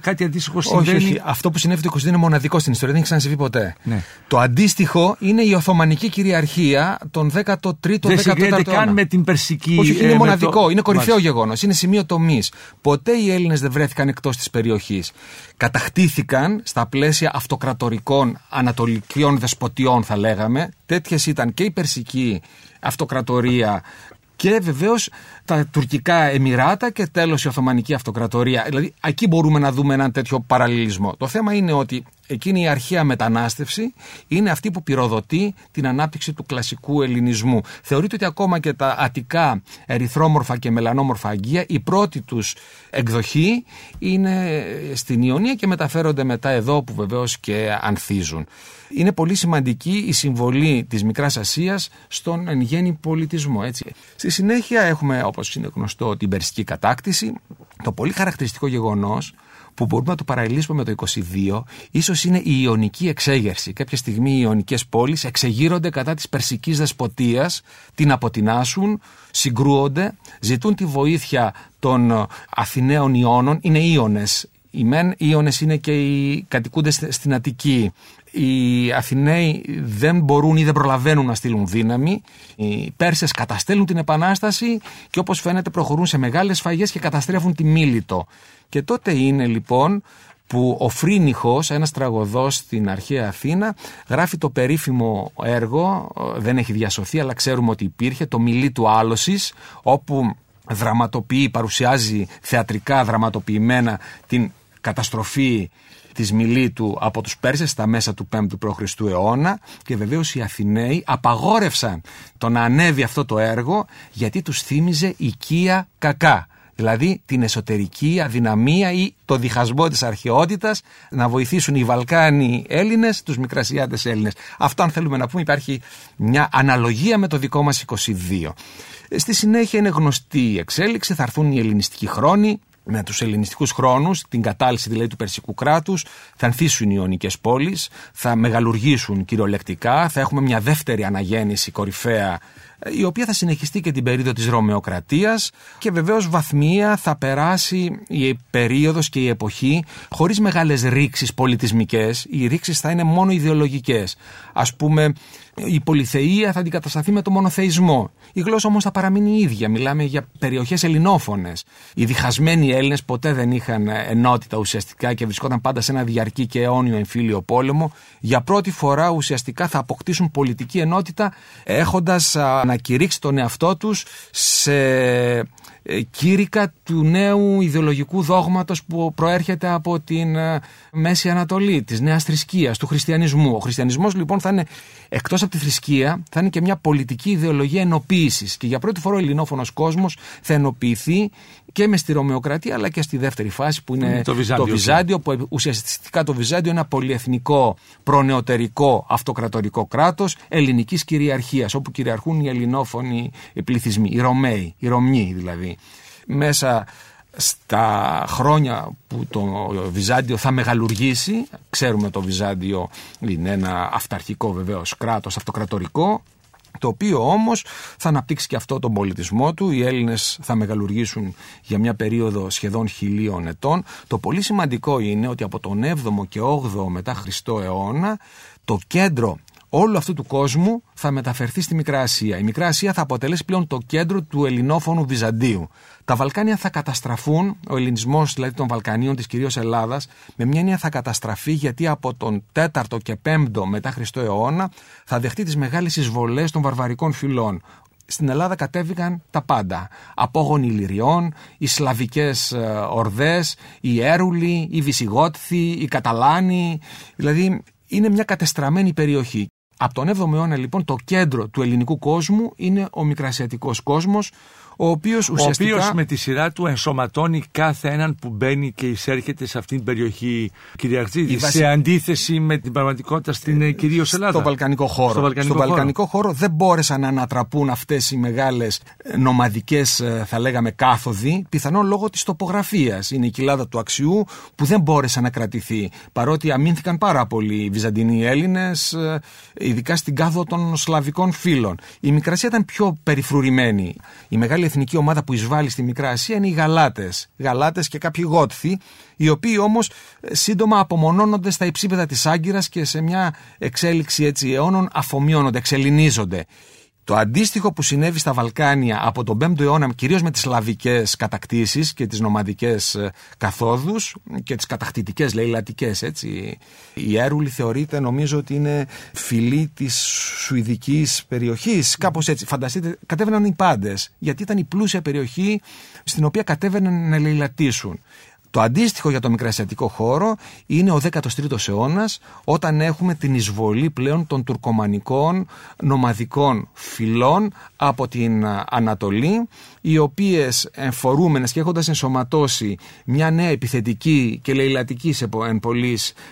B: κάτι αντίστοιχο συμβαίνει.
E: Όχι, όχι. Αυτό που συνέβη το 22 είναι μοναδικό στην ιστορία, δεν έχει ξανασυμβεί ποτέ.
B: Ναι.
E: Το αντίστοιχο είναι η Οθωμανική κυριαρχία τον 13ο, 14ο
B: Δεν συγκρίνεται καν με την Περσική.
E: Όχι, όχι,
B: ε,
E: είναι
B: με
E: μοναδικό.
B: το-
E: Είναι κορυφαίο
B: Μάλιστα.
E: γεγονός. Είναι σημείο τομής. Ποτέ οι Έλληνες δεν βρέθηκαν εκτός της περιοχής. Κατακτήθηκαν στα πλαίσια αυτοκρατορικών ανατολικών δεσποτιών, θα λέγαμε. Τέτοιες ήταν και η Περσική αυτοκρατορία και βεβαίως τα τουρκικά εμμυράτα και τέλος η Οθωμανική Αυτοκρατορία. Δηλαδή, εκεί μπορούμε να δούμε έναν τέτοιο παραλληλισμό. Το θέμα είναι ότι εκείνη η αρχαία μετανάστευση είναι αυτή που πυροδοτεί την ανάπτυξη του κλασικού ελληνισμού. Θεωρείται ότι ακόμα και τα αττικά ερυθρόμορφα και μελανόμορφα αγγεία, η πρώτη τους εκδοχή είναι στην Ιωνία και μεταφέρονται μετά εδώ που βεβαίως και ανθίζουν. Είναι πολύ σημαντική η συμβολή της Μικράς Ασίας στον εν γέννη πολιτισμό. Έτσι. Στη συνέχεια έχουμε, όπως είναι γνωστό, την Περσική κατάκτηση. Το πολύ χαρακτηριστικό γεγονός που μπορούμε να το παραλληλήσουμε με το 22, ίσως είναι η Ιωνική εξέγερση. Κάποια στιγμή οι Ιωνικές πόλεις εξεγείρονται κατά της Περσικής δεσποτείας, την αποτινάσουν, συγκρούονται, ζητούν τη βοήθεια των Αθηναίων Ιώνων, είναι Ιώνες. Οι μεν Ιώνες είναι και οι κατοικούντες στην Αττική οι Αθηναίοι δεν μπορούν ή δεν προλαβαίνουν να στείλουν δύναμη. Οι Πέρσες καταστέλνουν την Επανάσταση και όπως φαίνεται προχωρούν σε μεγάλες φαγές και καταστρέφουν τη Μίλητο. Και τότε είναι λοιπόν που ο Φρίνιχος, ένας τραγωδός στην αρχαία Αθήνα, γράφει το περίφημο έργο, δεν έχει διασωθεί αλλά ξέρουμε ότι υπήρχε, το Μιλή του Άλωσης, όπου δραματοποιεί, παρουσιάζει θεατρικά δραματοποιημένα την καταστροφή της Μιλήτου από τους Πέρσες στα μέσα του 5ου π.Χ. αιώνα και βεβαίως οι Αθηναίοι απαγόρευσαν το να ανέβει αυτό το έργο γιατί τους θύμιζε οικία κακά. Δηλαδή την εσωτερική αδυναμία ή το διχασμό της αρχαιότητας να βοηθήσουν οι Βαλκάνοι Έλληνες τους Μικρασιάτες Έλληνες. Αυτό αν θέλουμε να πούμε υπάρχει μια αναλογία με το δικό μας 22. Στη συνέχεια είναι γνωστή η εξέλιξη, θα έρθουν οι ελληνιστικοί χρόνοι, με τους ελληνιστικούς χρόνους, την κατάλυση δηλαδή του Περσικού κράτους, θα ανθίσουν οι Ιωνικές πόλεις, θα μεγαλουργήσουν κυριολεκτικά, θα έχουμε μια δεύτερη αναγέννηση κορυφαία η οποία θα συνεχιστεί και την περίοδο της Ρωμαιοκρατίας και βεβαίως βαθμία θα περάσει η περίοδος και η εποχή χωρίς μεγάλες ρήξεις πολιτισμικές. Οι ρήξεις θα είναι μόνο ιδεολογικές. Ας πούμε η πολυθεΐα θα αντικατασταθεί με το μονοθεϊσμό. Η γλώσσα όμως θα παραμείνει η ίδια. Μιλάμε για περιοχές ελληνόφωνες. Οι διχασμένοι Έλληνες ποτέ δεν είχαν ενότητα ουσιαστικά και βρισκόταν πάντα σε ένα διαρκή και αιώνιο εμφύλιο πόλεμο. Για πρώτη φορά ουσιαστικά θα αποκτήσουν πολιτική ενότητα έχοντας ανακηρύξει τον εαυτό τους σε ε, κήρυκα του νέου ιδεολογικού δόγματος που προέρχεται από την ε, Μέση Ανατολή, της νέας θρησκείας, του χριστιανισμού. Ο χριστιανισμός λοιπόν θα είναι εκτός από τη θρησκεία, θα είναι και μια πολιτική ιδεολογία ενοποίησης και για πρώτη φορά ο ελληνόφωνος κόσμος θα ενοποιηθεί και μες στη Ρωμαιοκρατία αλλά και στη δεύτερη φάση που είναι το Βυζάντιο, το Βυζάντιο που ουσιαστικά το Βυζάντιο είναι ένα πολυεθνικό προνεωτερικό αυτοκρατορικό κράτος ελληνικής κυριαρχίας όπου κυριαρχούν οι ελληνόφωνοι πληθυσμοί, οι Ρωμαίοι, οι Ρωμνοί δηλαδή. Μέσα στα χρόνια που το Βυζάντιο θα μεγαλουργήσει, ξέρουμε το Βυζάντιο είναι ένα αυταρχικό βεβαίως κράτος, αυτοκρατορικό, το οποίο όμως θα αναπτύξει και αυτό τον πολιτισμό του. Οι Έλληνες θα μεγαλουργήσουν για μια περίοδο σχεδόν χιλίων ετών. Το πολύ σημαντικό είναι ότι από τον 7ο και 8ο μετά Χριστό αιώνα το κέντρο όλου αυτού του κόσμου θα μεταφερθεί στη Μικρά Ασία. Η Μικρά Ασία θα αποτελέσει πλέον το κέντρο του ελληνόφωνου Βυζαντίου. Τα Βαλκάνια θα καταστραφούν, ο ελληνισμός δηλαδή των Βαλκανίων, της κυρίως Ελλάδας, με μια έννοια θα καταστραφεί γιατί από τον 4ο και 5ο μετά Χριστό αιώνα θα δεχτεί τις μεγάλες εισβολές των βαρβαρικών φυλών στην Ελλάδα κατέβηκαν τα πάντα. Απόγονοι Λυριών, οι Σλαβικές ε, ορδές, οι Έρουλοι, οι Βυσιγότθοι, οι Καταλάνοι. Δηλαδή είναι μια κατεστραμμένη περιοχή. Από τον 7ο αιώνα λοιπόν το κέντρο του ελληνικού κόσμου είναι ο μικρασιατικός κόσμος ο οποίος ουσιαστικά...
B: Ο οποίος με τη σειρά του ενσωματώνει κάθε έναν που μπαίνει και εισέρχεται σε αυτήν την περιοχή κυριαρχή. σε αντίθεση με την πραγματικότητα στην ε, κυρίως Ελλάδα.
E: Στο Βαλκανικό χώρο. Στο
B: Βαλκανικό,
E: Στο Βαλκανικό χώρο. δεν μπόρεσαν να ανατραπούν αυτές οι μεγάλες ε, νομαδικές ε, θα λέγαμε κάθοδοι, πιθανόν λόγω της τοπογραφίας. Είναι η κοιλάδα του Αξιού που δεν μπόρεσε να κρατηθεί. Παρότι αμήνθηκαν πάρα πολλοί οι Βυζαντινοί Έλληνες, ειδικά στην κάθοδο των Σλαβικών φύλων. Η Μικρασία ήταν πιο περιφρουρημένη. Η μεγάλη εθνική ομάδα που εισβάλλει στη Μικρά Ασία είναι οι Γαλάτες. Γαλάτες και κάποιοι Γότθοι, οι οποίοι όμως ε, σύντομα απομονώνονται στα υψίπεδα της Άγκυρας και σε μια εξέλιξη έτσι αιώνων αφομοιώνονται, εξελινίζονται. Το αντίστοιχο που συνέβη στα Βαλκάνια από τον 5ο αιώνα, κυρίως με τις σλαβικές κατακτήσεις και τις νομαδικές ε, καθόδους και τις κατακτητικές, λέει, λατικές, έτσι. Η Έρουλη θεωρείται, νομίζω ότι είναι φυλή της Σουηδικής περιοχής, κάπως έτσι. Φανταστείτε, κατέβαιναν οι πάντες, γιατί ήταν η πλούσια περιοχή στην οποία κατέβαιναν να λαιλατήσουν. Το αντίστοιχο για το μικρασιατικό χώρο είναι ο 13ος αιώνας όταν έχουμε την εισβολή πλέον των τουρκομανικών νομαδικών φυλών από την Ανατολή οι οποίες εμφορούμενες και έχοντας ενσωματώσει μια νέα επιθετική και λαιλατική σε εν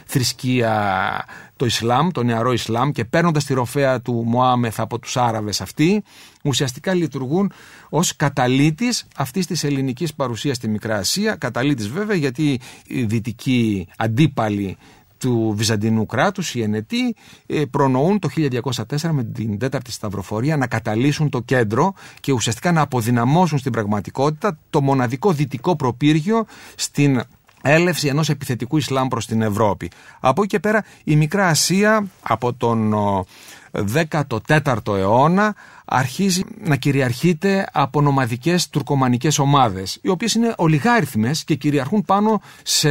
E: θρησκεία το Ισλάμ, το νεαρό Ισλάμ και παίρνοντας τη ροφέα του Μωάμεθ από τους Άραβες αυτοί, ουσιαστικά λειτουργούν ως καταλήτης αυτής της ελληνικής παρουσίας στη Μικρά Ασία. Καταλήτης βέβαια γιατί οι δυτικοί αντίπαλοι του Βυζαντινού κράτους, οι Ενετοί, ε, προνοούν το 1204 με την τέταρτη σταυροφορία να καταλύσουν το κέντρο και ουσιαστικά να αποδυναμώσουν στην πραγματικότητα το μοναδικό δυτικό προπύργιο στην έλευση ενός επιθετικού Ισλάμ προς την Ευρώπη. Από εκεί και πέρα η Μικρά Ασία από τον 14ο αιώνα αρχίζει να κυριαρχείται από νομαδικές τουρκομανικές ομάδες οι οποίες είναι ολιγάριθμες και κυριαρχούν πάνω σε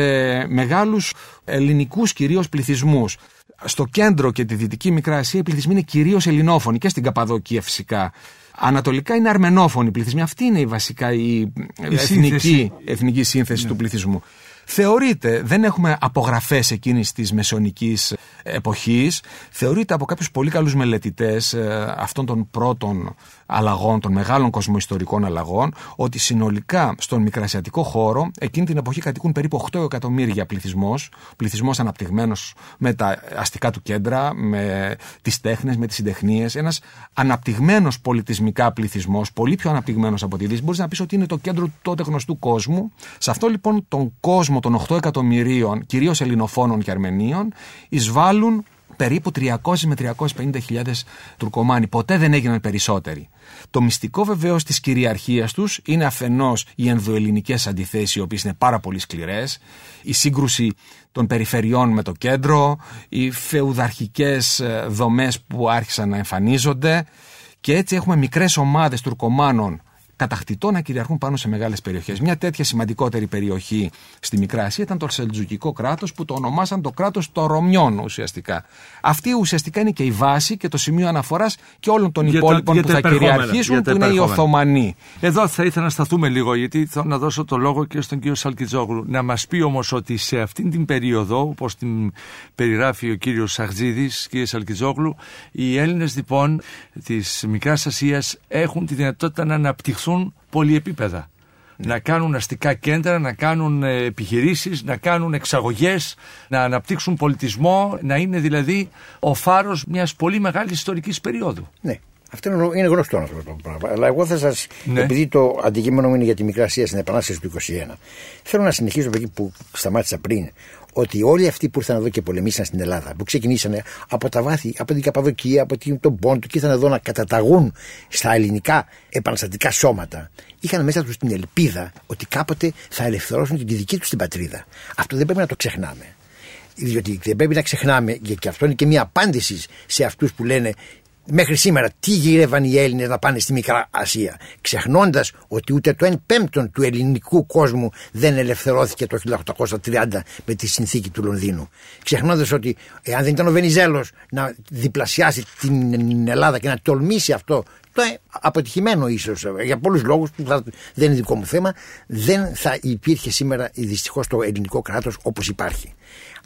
E: μεγάλους ελληνικούς κυρίως πληθυσμούς. Στο κέντρο και τη δυτική Μικρά Ασία οι πληθυσμοί είναι κυρίως ελληνόφωνοι και στην Καπαδοκία φυσικά. Ανατολικά είναι αρμενόφωνοι πληθυσμοί. Αυτή είναι η βασικά η, εθνική, εθνική σύνθεση ναι. του πληθυσμού. Θεωρείται, δεν έχουμε απογραφές εκείνης της μεσονικής εποχής, θεωρείται από κάποιους πολύ καλούς μελετητές ε, αυτών των πρώτων αλλαγών, των μεγάλων κοσμοϊστορικών αλλαγών, ότι συνολικά στον μικρασιατικό χώρο εκείνη την εποχή κατοικούν περίπου 8 εκατομμύρια πληθυσμός, πληθυσμός αναπτυγμένος με τα αστικά του κέντρα, με τις τέχνες, με τις συντεχνίες. Ένας αναπτυγμένος πολιτισμικά πληθυσμός, πολύ πιο αναπτυγμένος από τη Δύση. Μπορείς να πεις ότι είναι το κέντρο του τότε γνωστού κόσμου. Σε αυτό λοιπόν τον κόσμο των 8 εκατομμυρίων, κυρίως Ελληνοφώνων και Αρμενίων, εισβάλλουν περίπου 300 με 350 χιλιάδες Τουρκομάνοι. Ποτέ δεν έγιναν περισσότεροι. Το μυστικό βεβαίως της κυριαρχίας τους είναι αφενός οι ενδοελληνικές αντιθέσεις οι οποίες είναι πάρα πολύ σκληρές, η σύγκρουση των περιφερειών με το κέντρο, οι φεουδαρχικές ε, δομές που άρχισαν να εμφανίζονται και έτσι έχουμε μικρές ομάδες Τουρκομάνων κατακτητών να κυριαρχούν πάνω σε μεγάλες περιοχές. Μια τέτοια σημαντικότερη περιοχή στη Μικρά Ασία ήταν το Σελτζουκικό κράτος που το ονομάσαν το κράτος των Ρωμιών ουσιαστικά. Αυτή ουσιαστικά είναι και η βάση και το σημείο αναφοράς και όλων των υπόλοιπων που θα κυριαρχήσουν που είναι οι Οθωμανοί.
B: Εδώ θα ήθελα να σταθούμε λίγο γιατί θέλω να δώσω το λόγο και στον κύριο Σαλκιτζόγλου. Να μας πει όμως ότι σε αυτήν την περίοδο, όπως την περιγράφει ο κύριος Σαχτζίδης, κύριε Σαλκιτζόγλου, οι Έλληνες λοιπόν της Μικράς Ασίας έχουν τη δυνατότητα να αναπτυχθούν αναπτυχθούν πολυεπίπεδα. Να κάνουν αστικά κέντρα, να κάνουν ε, επιχειρήσεις, να κάνουν εξαγωγές, να αναπτύξουν πολιτισμό, να είναι δηλαδή ο φάρος μιας πολύ μεγάλης ιστορικής περίοδου.
C: Ναι. Αυτό είναι γνωστό αυτό το πράγμα. Αλλά εγώ θα σας. Ναι. Επειδή το αντικείμενο μου είναι για τη Μικρά Ασία στην Επανάσταση του 21, θέλω να συνεχίσω από εκεί που σταμάτησα πριν ότι όλοι αυτοί που ήρθαν εδώ και πολεμήσαν στην Ελλάδα, που ξεκινήσανε από τα βάθη, από την Καπαδοκία, από τον Πόντο και ήρθαν εδώ να καταταγούν στα ελληνικά επαναστατικά σώματα, είχαν μέσα τους την ελπίδα ότι κάποτε θα ελευθερώσουν τη δική τους την πατρίδα. Αυτό δεν πρέπει να το ξεχνάμε. Διότι δεν πρέπει να ξεχνάμε, και αυτό είναι και μια απάντηση σε αυτούς που λένε μέχρι σήμερα τι γύρευαν οι Έλληνες να πάνε στη Μικρά Ασία ξεχνώντας ότι ούτε το 1 πέμπτον του ελληνικού κόσμου δεν ελευθερώθηκε το 1830 με τη συνθήκη του Λονδίνου. Ξεχνώντας ότι εάν δεν ήταν ο Βενιζέλος να διπλασιάσει την Ελλάδα και να τολμήσει αυτό το αποτυχημένο ίσως για πολλούς λόγους που δεν είναι δικό μου θέμα δεν θα υπήρχε σήμερα δυστυχώς το ελληνικό κράτος όπως υπάρχει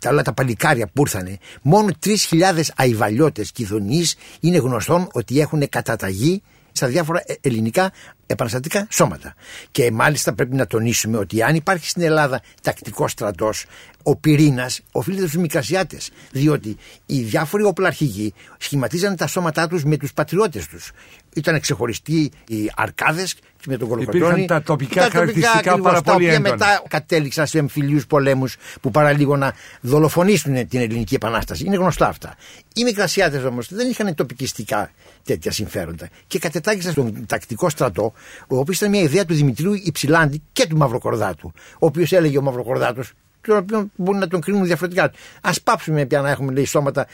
C: τα όλα τα παλικάρια που ήρθαν, μόνο 3.000 αϊβαλιώτες κυδονεί είναι γνωστόν ότι έχουν καταταγεί στα διάφορα ε, ελληνικά επαναστατικά σώματα. Και μάλιστα πρέπει να τονίσουμε ότι αν υπάρχει στην Ελλάδα τακτικός στρατός, ο πυρήνας οφείλεται στους Μικρασιάτες. Διότι οι διάφοροι οπλαρχηγοί σχηματίζαν τα σώματά τους με τους πατριώτες τους. Ήταν ξεχωριστοί οι αρκάδες με τον Κολοκοτρόνη.
B: Υπήρχαν τα τοπικά τα χαρακτηριστικά πάρα πολύ έντονα.
C: Και μετά κατέληξαν σε εμφυλίους πολέμους που παραλίγο να δολοφονήσουν την ελληνική επανάσταση. Είναι γνωστά αυτά. Οι Μικρασιάτες όμως δεν είχαν τοπικιστικά τέτοια συμφέροντα και κατετάγησαν στον τακτικό στρατό ο οποίος ήταν μια ιδέα του Δημητρίου Υψηλάντη και του Μαυροκορδάτου. Ο οποίος έλεγε ο Μαυροκορδάτος, τον οποίο μπορεί να τον κρίνουν διαφορετικά. Α πάψουμε πια να έχουμε λέει, σώματα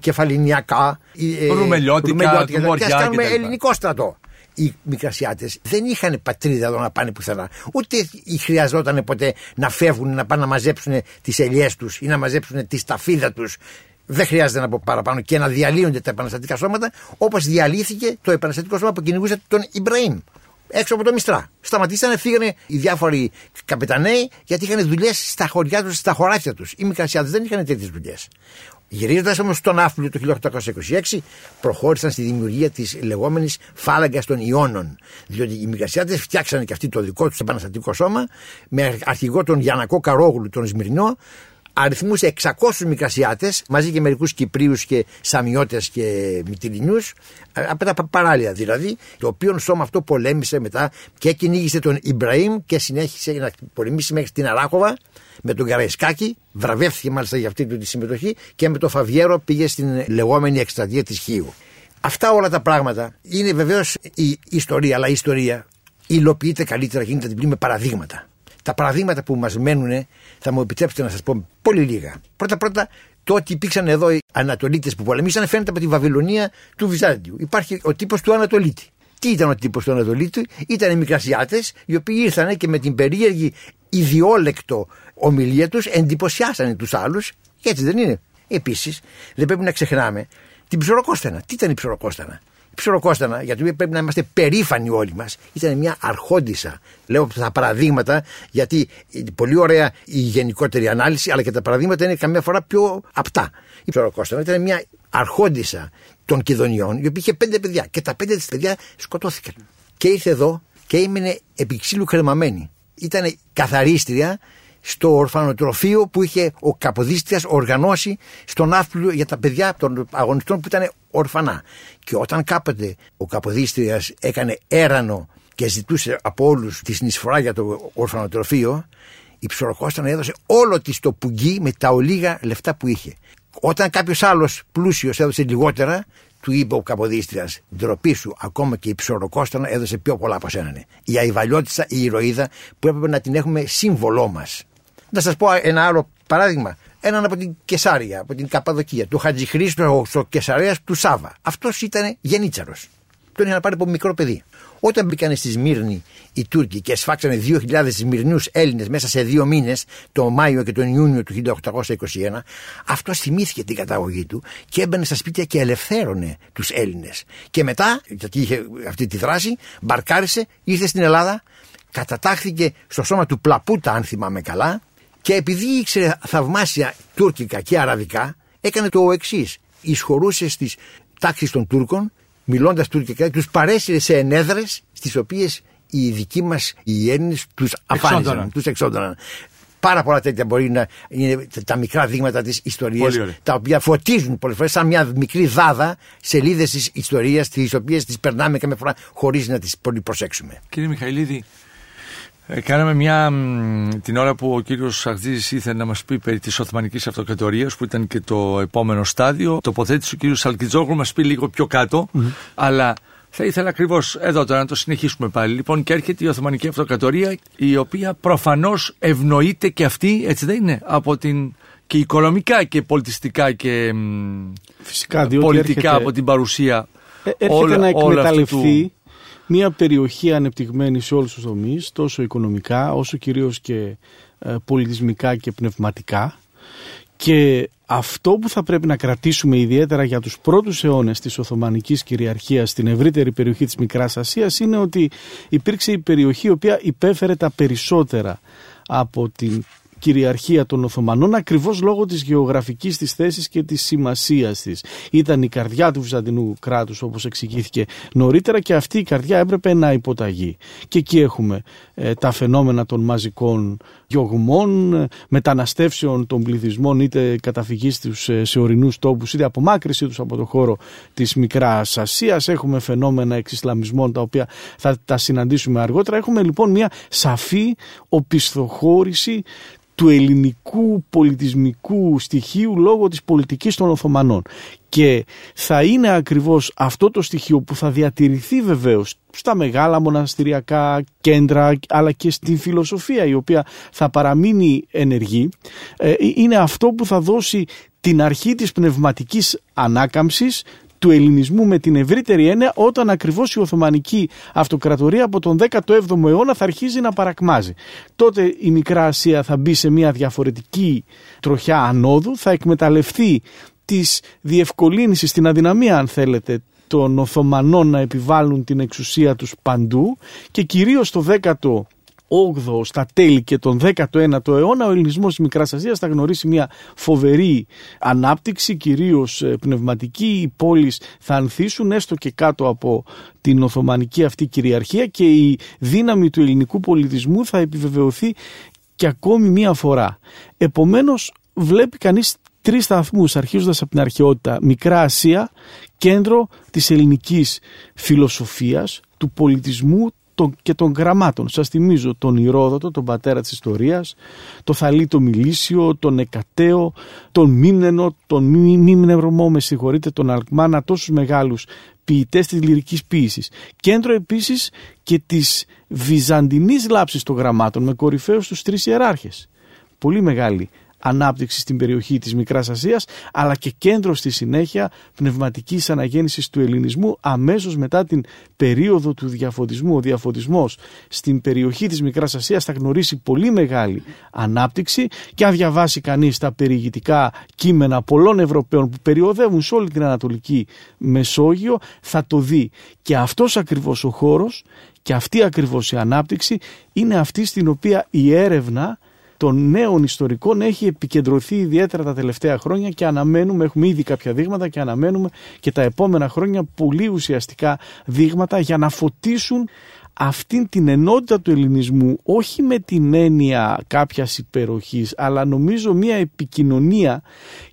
C: κεφαλινιακά,
B: ε, ρουμελιώτικα,
C: και ας κάνουμε ελληνικό στρατό. Οι Μικρασιάτες δεν είχαν πατρίδα εδώ να πάνε πουθενά. Ούτε χρειαζόταν ποτέ να φεύγουν να πάνε να μαζέψουν τις ελιές τους ή να μαζέψουν τη σταφίδα τους δεν χρειάζεται να πω παραπάνω και να διαλύονται τα επαναστατικά σώματα όπως διαλύθηκε το επαναστατικό σώμα που κυνηγούσε τον Ιμπραήμ έξω από το Μιστρά. Σταματήσανε, φύγανε οι διάφοροι καπεταναίοι γιατί είχαν δουλειές στα χωριά τους, στα χωράφια τους. Οι Μικρασιάδε δεν είχαν τέτοιες δουλειές. Γυρίζοντας όμως στον Άφλιο το 1826, προχώρησαν στη δημιουργία της λεγόμενης φάλαγγας των Ιώνων. Διότι οι Μικρασιάτε φτιάξανε και αυτοί το δικό τους επαναστατικό σώμα με αρχηγό τον Γιανακό Καρόγλου, τον Σμυρνό, αριθμούσε 600 Μικρασιάτες μαζί και μερικούς Κυπρίους και Σαμιώτες και Μυτιλινιούς από τα παράλια δηλαδή το οποίο σώμα αυτό πολέμησε μετά και κυνήγησε τον Ιμπραήμ και συνέχισε να πολεμήσει μέχρι την Αράκοβα με τον Καραϊσκάκη, βραβεύτηκε μάλιστα για αυτή τη συμμετοχή και με τον Φαβιέρο πήγε στην λεγόμενη εκστρατεία της Χίου. Αυτά όλα τα πράγματα είναι βεβαίως η ιστορία, αλλά η ιστορία υλοποιείται καλύτερα και γίνεται την με παραδείγματα. Τα παραδείγματα που μας μένουν θα μου επιτρέψετε να σας πω πολύ λίγα. Πρώτα-πρώτα, το ότι υπήρξαν εδώ οι Ανατολίτες που πολεμήσαν φαίνεται από τη Βαβυλωνία του Βυζάντιου. Υπάρχει ο τύπος του Ανατολίτη. Τι ήταν ο τύπος του Ανατολίτη, ήταν οι Μικρασιάτες, οι οποίοι ήρθαν και με την περίεργη ιδιόλεκτο ομιλία τους εντυπωσιάσανε τους άλλους. Και έτσι δεν είναι. Επίσης, δεν πρέπει να ξεχνάμε την ψωροκόστανα. Τι ήταν η ψωροκόστανα; Η ψωροκόστανα, για την οποία πρέπει να είμαστε περήφανοι όλοι μας, ήταν μια αρχόντισα. Λέω τα παραδείγματα, γιατί είναι πολύ ωραία η γενικότερη ανάλυση, αλλά και τα παραδείγματα είναι καμιά φορά πιο απτά. Η ψωροκόστανα ήταν μια αρχόντισα των Κιδωνιών, η οποία είχε πέντε παιδιά. Και τα πέντε της παιδιά σκοτώθηκαν. Και ήρθε εδώ και έμεινε επί ξύλου κρεμαμένη. Ήταν καθαρίστρια στο ορφανοτροφείο που είχε ο Καποδίστριας οργανώσει στον Ναύπλιο για τα παιδιά των αγωνιστών που ήταν ορφανά. Και όταν κάποτε ο Καποδίστριας έκανε έρανο και ζητούσε από όλους τη συνεισφορά για το ορφανοτροφείο, η Ψωροκόστανα έδωσε όλο της το πουγγί με τα ολίγα λεφτά που είχε. Όταν κάποιος άλλος πλούσιος έδωσε λιγότερα, του είπε ο Καποδίστριας: Ντροπή σου, ακόμα και η ψωροκόστανα έδωσε πιο πολλά από σένα. Η αϊβαλιώτησα, η ηρωίδα που έπρεπε να την έχουμε σύμβολό μας. Να σας πω ένα άλλο παράδειγμα. Έναν από την Κεσάρια, από την Καπαδοκία, του Χατζηχρήστο στο Κεσαρέας του Σάβα. Αυτός ήταν γενίτσαρο. Τον είχαν πάρει από μικρό παιδί. Όταν μπήκαν στη Σμύρνη οι Τούρκοι και σφάξανε 2.000 Σμυρνιού Έλληνες μέσα σε δύο μήνες, το Μάιο και τον Ιούνιο του 1821, αυτός θυμήθηκε την καταγωγή του και έμπαινε στα σπίτια και ελευθέρωνε τους Έλληνες. Και μετά, γιατί είχε αυτή τη δράση, μπαρκάρισε, ήρθε στην Ελλάδα, κατατάχθηκε στο σώμα του Πλαπούτα, αν θυμάμαι καλά, και επειδή ήξερε θαυμάσια τουρκικά και αραβικά, έκανε το εξής. Ισχωρούσε στις τάξεις των Τούρκων, μιλώντας τουρκικά, τους παρέσυρε σε ενέδρες, στις οποίες οι δικοί μας οι Έλληνες τους αφάνισαν, τους εξόντωναν. Πάρα πολλά τέτοια μπορεί να είναι τα μικρά δείγματα της ιστορίας, τα οποία φωτίζουν πολλές φορές σαν μια μικρή δάδα σελίδες της ιστορίας, τις οποίες τις περνάμε καμιά φορά χωρίς να τις πολύ προσέξουμε.
B: Κύριε Μιχαηλίδη, ε, κάναμε μια, την ώρα που ο κύριος Αχτζής ήθελε να μας πει περί της Οθωμανικής Αυτοκρατορίας που ήταν και το επόμενο στάδιο. Τοποθέτησε ο κύριος Σαλκιτζόγλου μας πει λίγο πιο κατω αλλά θα ήθελα ακριβώς εδώ τώρα να το συνεχίσουμε πάλι. Λοιπόν, και έρχεται η Οθωμανική Αυτοκρατορία, η οποία προφανώς ευνοείται και αυτή, έτσι δεν είναι, από την. και οικονομικά και πολιτιστικά και
D: Φυσικά,
B: πολιτικά από την παρουσία.
D: Ε, έρχεται να εκμεταλλευτεί μια περιοχή ανεπτυγμένη σε όλους τους τομείς, τόσο οικονομικά όσο κυρίως και ε, πολιτισμικά και πνευματικά. Και αυτό που θα πρέπει να κρατήσουμε ιδιαίτερα για τους πρώτους αιώνες της Οθωμανικής κυριαρχίας στην ευρύτερη περιοχή της Μικράς Ασίας είναι ότι υπήρξε η περιοχή η οποία υπέφερε τα περισσότερα από την κυριαρχία των Οθωμανών ακριβώς λόγω της γεωγραφικής της θέσης και της σημασίας της. Ήταν η καρδιά του Βυζαντινού κράτους όπως εξηγήθηκε νωρίτερα και αυτή η καρδιά έπρεπε να υποταγεί. Και εκεί έχουμε ε, τα φαινόμενα των μαζικών γιογμών, μεταναστεύσεων των πληθυσμών είτε καταφυγής τους ε, σε ορεινούς τόπους είτε απομάκρυσή τους από το χώρο της Μικράς Ασίας. Έχουμε φαινόμενα εξισλαμισμών τα οποία θα τα συναντήσουμε αργότερα. Έχουμε λοιπόν μια σαφή οπισθοχώρηση του ελληνικού πολιτισμικού στοιχείου λόγω της πολιτικής των Οθωμανών. Και θα είναι ακριβώς αυτό το στοιχείο που θα διατηρηθεί βεβαίως στα μεγάλα μοναστηριακά κέντρα αλλά και στην φιλοσοφία η οποία θα παραμείνει ενεργή ε, είναι αυτό που θα δώσει την αρχή της πνευματικής ανάκαμψης του ελληνισμού με την ευρύτερη έννοια όταν ακριβώς η Οθωμανική Αυτοκρατορία από τον 17ο αιώνα θα αρχίζει να παρακμάζει. Τότε η Μικρά Ασία θα μπει σε μια διαφορετική τροχιά ανόδου, θα εκμεταλλευτεί τις διευκολύνσεις, την αδυναμία αν θέλετε των Οθωμανών να επιβάλλουν την εξουσία τους παντού και κυρίως το 10ο 8ο στα τέλη και τον 19ο αιώνα ο ελληνισμός της Μικράς Ασίας θα γνωρίσει μια φοβερή ανάπτυξη κυρίως ε, πνευματική οι πόλεις θα ανθίσουν έστω και κάτω από την Οθωμανική αυτή κυριαρχία και η δύναμη του ελληνικού πολιτισμού θα επιβεβαιωθεί και ακόμη μία φορά. Επομένως βλέπει κανείς τρεις σταθμούς αρχίζοντας από την αρχαιότητα Μικρά Ασία, κέντρο της ελληνικής φιλοσοφίας, του πολιτισμού και των γραμμάτων. Σας θυμίζω τον Ηρόδοτο, τον πατέρα της ιστορίας, το Θαλίτο Μιλήσιο, τον Εκατέο, τον Μίμνενο, τον Μίμνευρωμό, με συγχωρείτε, τον Αλκμάνα, τόσους μεγάλους ποιητές της λυρικής ποίησης. Κέντρο επίσης και της βυζαντινής λάψης των γραμμάτων με κορυφαίους τους τρεις ιεράρχες. Πολύ μεγάλη ανάπτυξη στην περιοχή της Μικράς Ασίας αλλά και κέντρο στη συνέχεια πνευματικής αναγέννησης του ελληνισμού αμέσως μετά την περίοδο του διαφωτισμού. Ο διαφωτισμός στην περιοχή της Μικράς Ασίας θα γνωρίσει πολύ μεγάλη ανάπτυξη και αν διαβάσει κανείς τα περιηγητικά κείμενα πολλών Ευρωπαίων που περιοδεύουν σε όλη την Ανατολική Μεσόγειο θα το δει και αυτός ακριβώς ο χώρος και αυτή ακριβώς η ανάπτυξη είναι αυτή στην οποία η έρευνα των νέων ιστορικών έχει επικεντρωθεί ιδιαίτερα τα τελευταία χρόνια και αναμένουμε, έχουμε ήδη κάποια δείγματα και αναμένουμε και τα επόμενα χρόνια πολύ ουσιαστικά δείγματα για να φωτίσουν αυτήν την ενότητα του ελληνισμού όχι με την έννοια κάποιας υπεροχής αλλά νομίζω μια επικοινωνία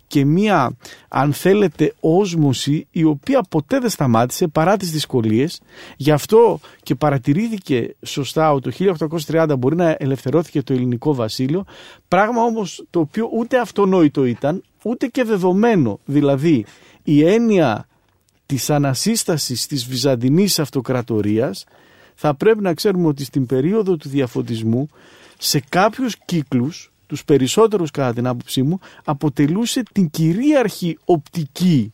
D: και μία αν θέλετε όσμωση η οποία ποτέ δεν σταμάτησε παρά τις δυσκολίες. Γι' αυτό και παρατηρήθηκε σωστά ότι το 1830 μπορεί να ελευθερώθηκε το ελληνικό βασίλειο. Πράγμα όμως το οποίο ούτε αυτονόητο ήταν ούτε και δεδομένο. Δηλαδή η έννοια της ανασύστασης της Βυζαντινής Αυτοκρατορίας θα πρέπει να ξέρουμε ότι στην περίοδο του διαφωτισμού σε κάποιους κύκλους τους περισσότερους κατά την άποψή μου, αποτελούσε την κυρίαρχη οπτική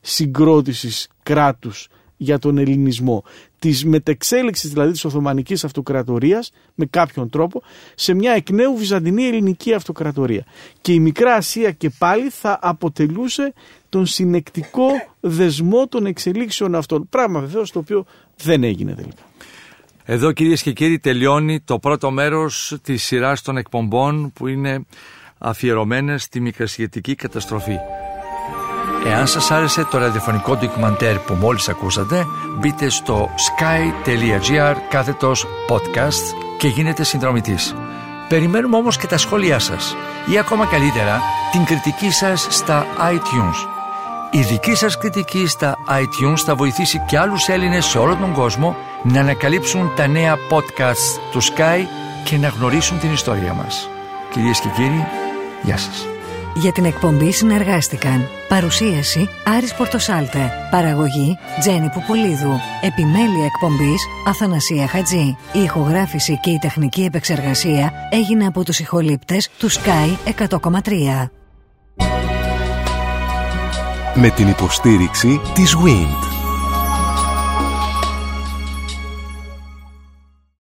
D: συγκρότησης κράτους για τον ελληνισμό. Της μετεξέλιξης δηλαδή της Οθωμανικής Αυτοκρατορίας με κάποιον τρόπο σε μια εκ νέου Βυζαντινή Ελληνική Αυτοκρατορία. Και η Μικρά Ασία και πάλι θα αποτελούσε τον συνεκτικό δεσμό των εξελίξεων αυτών. Πράγμα βεβαίως το οποίο δεν έγινε τελικά.
B: Εδώ κυρίες και κύριοι τελειώνει το πρώτο μέρος της σειράς των εκπομπών που είναι αφιερωμένες στη μικρασιατική καταστροφή. Εάν σας άρεσε το ραδιοφωνικό ντοκιμαντέρ που μόλις ακούσατε, μπείτε στο sky.gr κάθετος podcast και γίνετε συνδρομητής. Περιμένουμε όμως και τα σχόλιά σας ή ακόμα καλύτερα την κριτική σας στα iTunes. Η δική σας κριτική στα iTunes θα βοηθήσει και άλλους Έλληνες σε όλο τον κόσμο να ανακαλύψουν τα νέα podcast του Sky και να γνωρίσουν την ιστορία μας. Κυρίες και κύριοι, γεια σας.
F: Για την εκπομπή συνεργάστηκαν Παρουσίαση Άρης Πορτοσάλτε Παραγωγή Τζένι Πουπολίδου Επιμέλεια εκπομπής Αθανασία Χατζή Η ηχογράφηση και η τεχνική επεξεργασία έγινε από τους ηχολήπτες του Sky 100,3
G: Με την υποστήριξη της WIND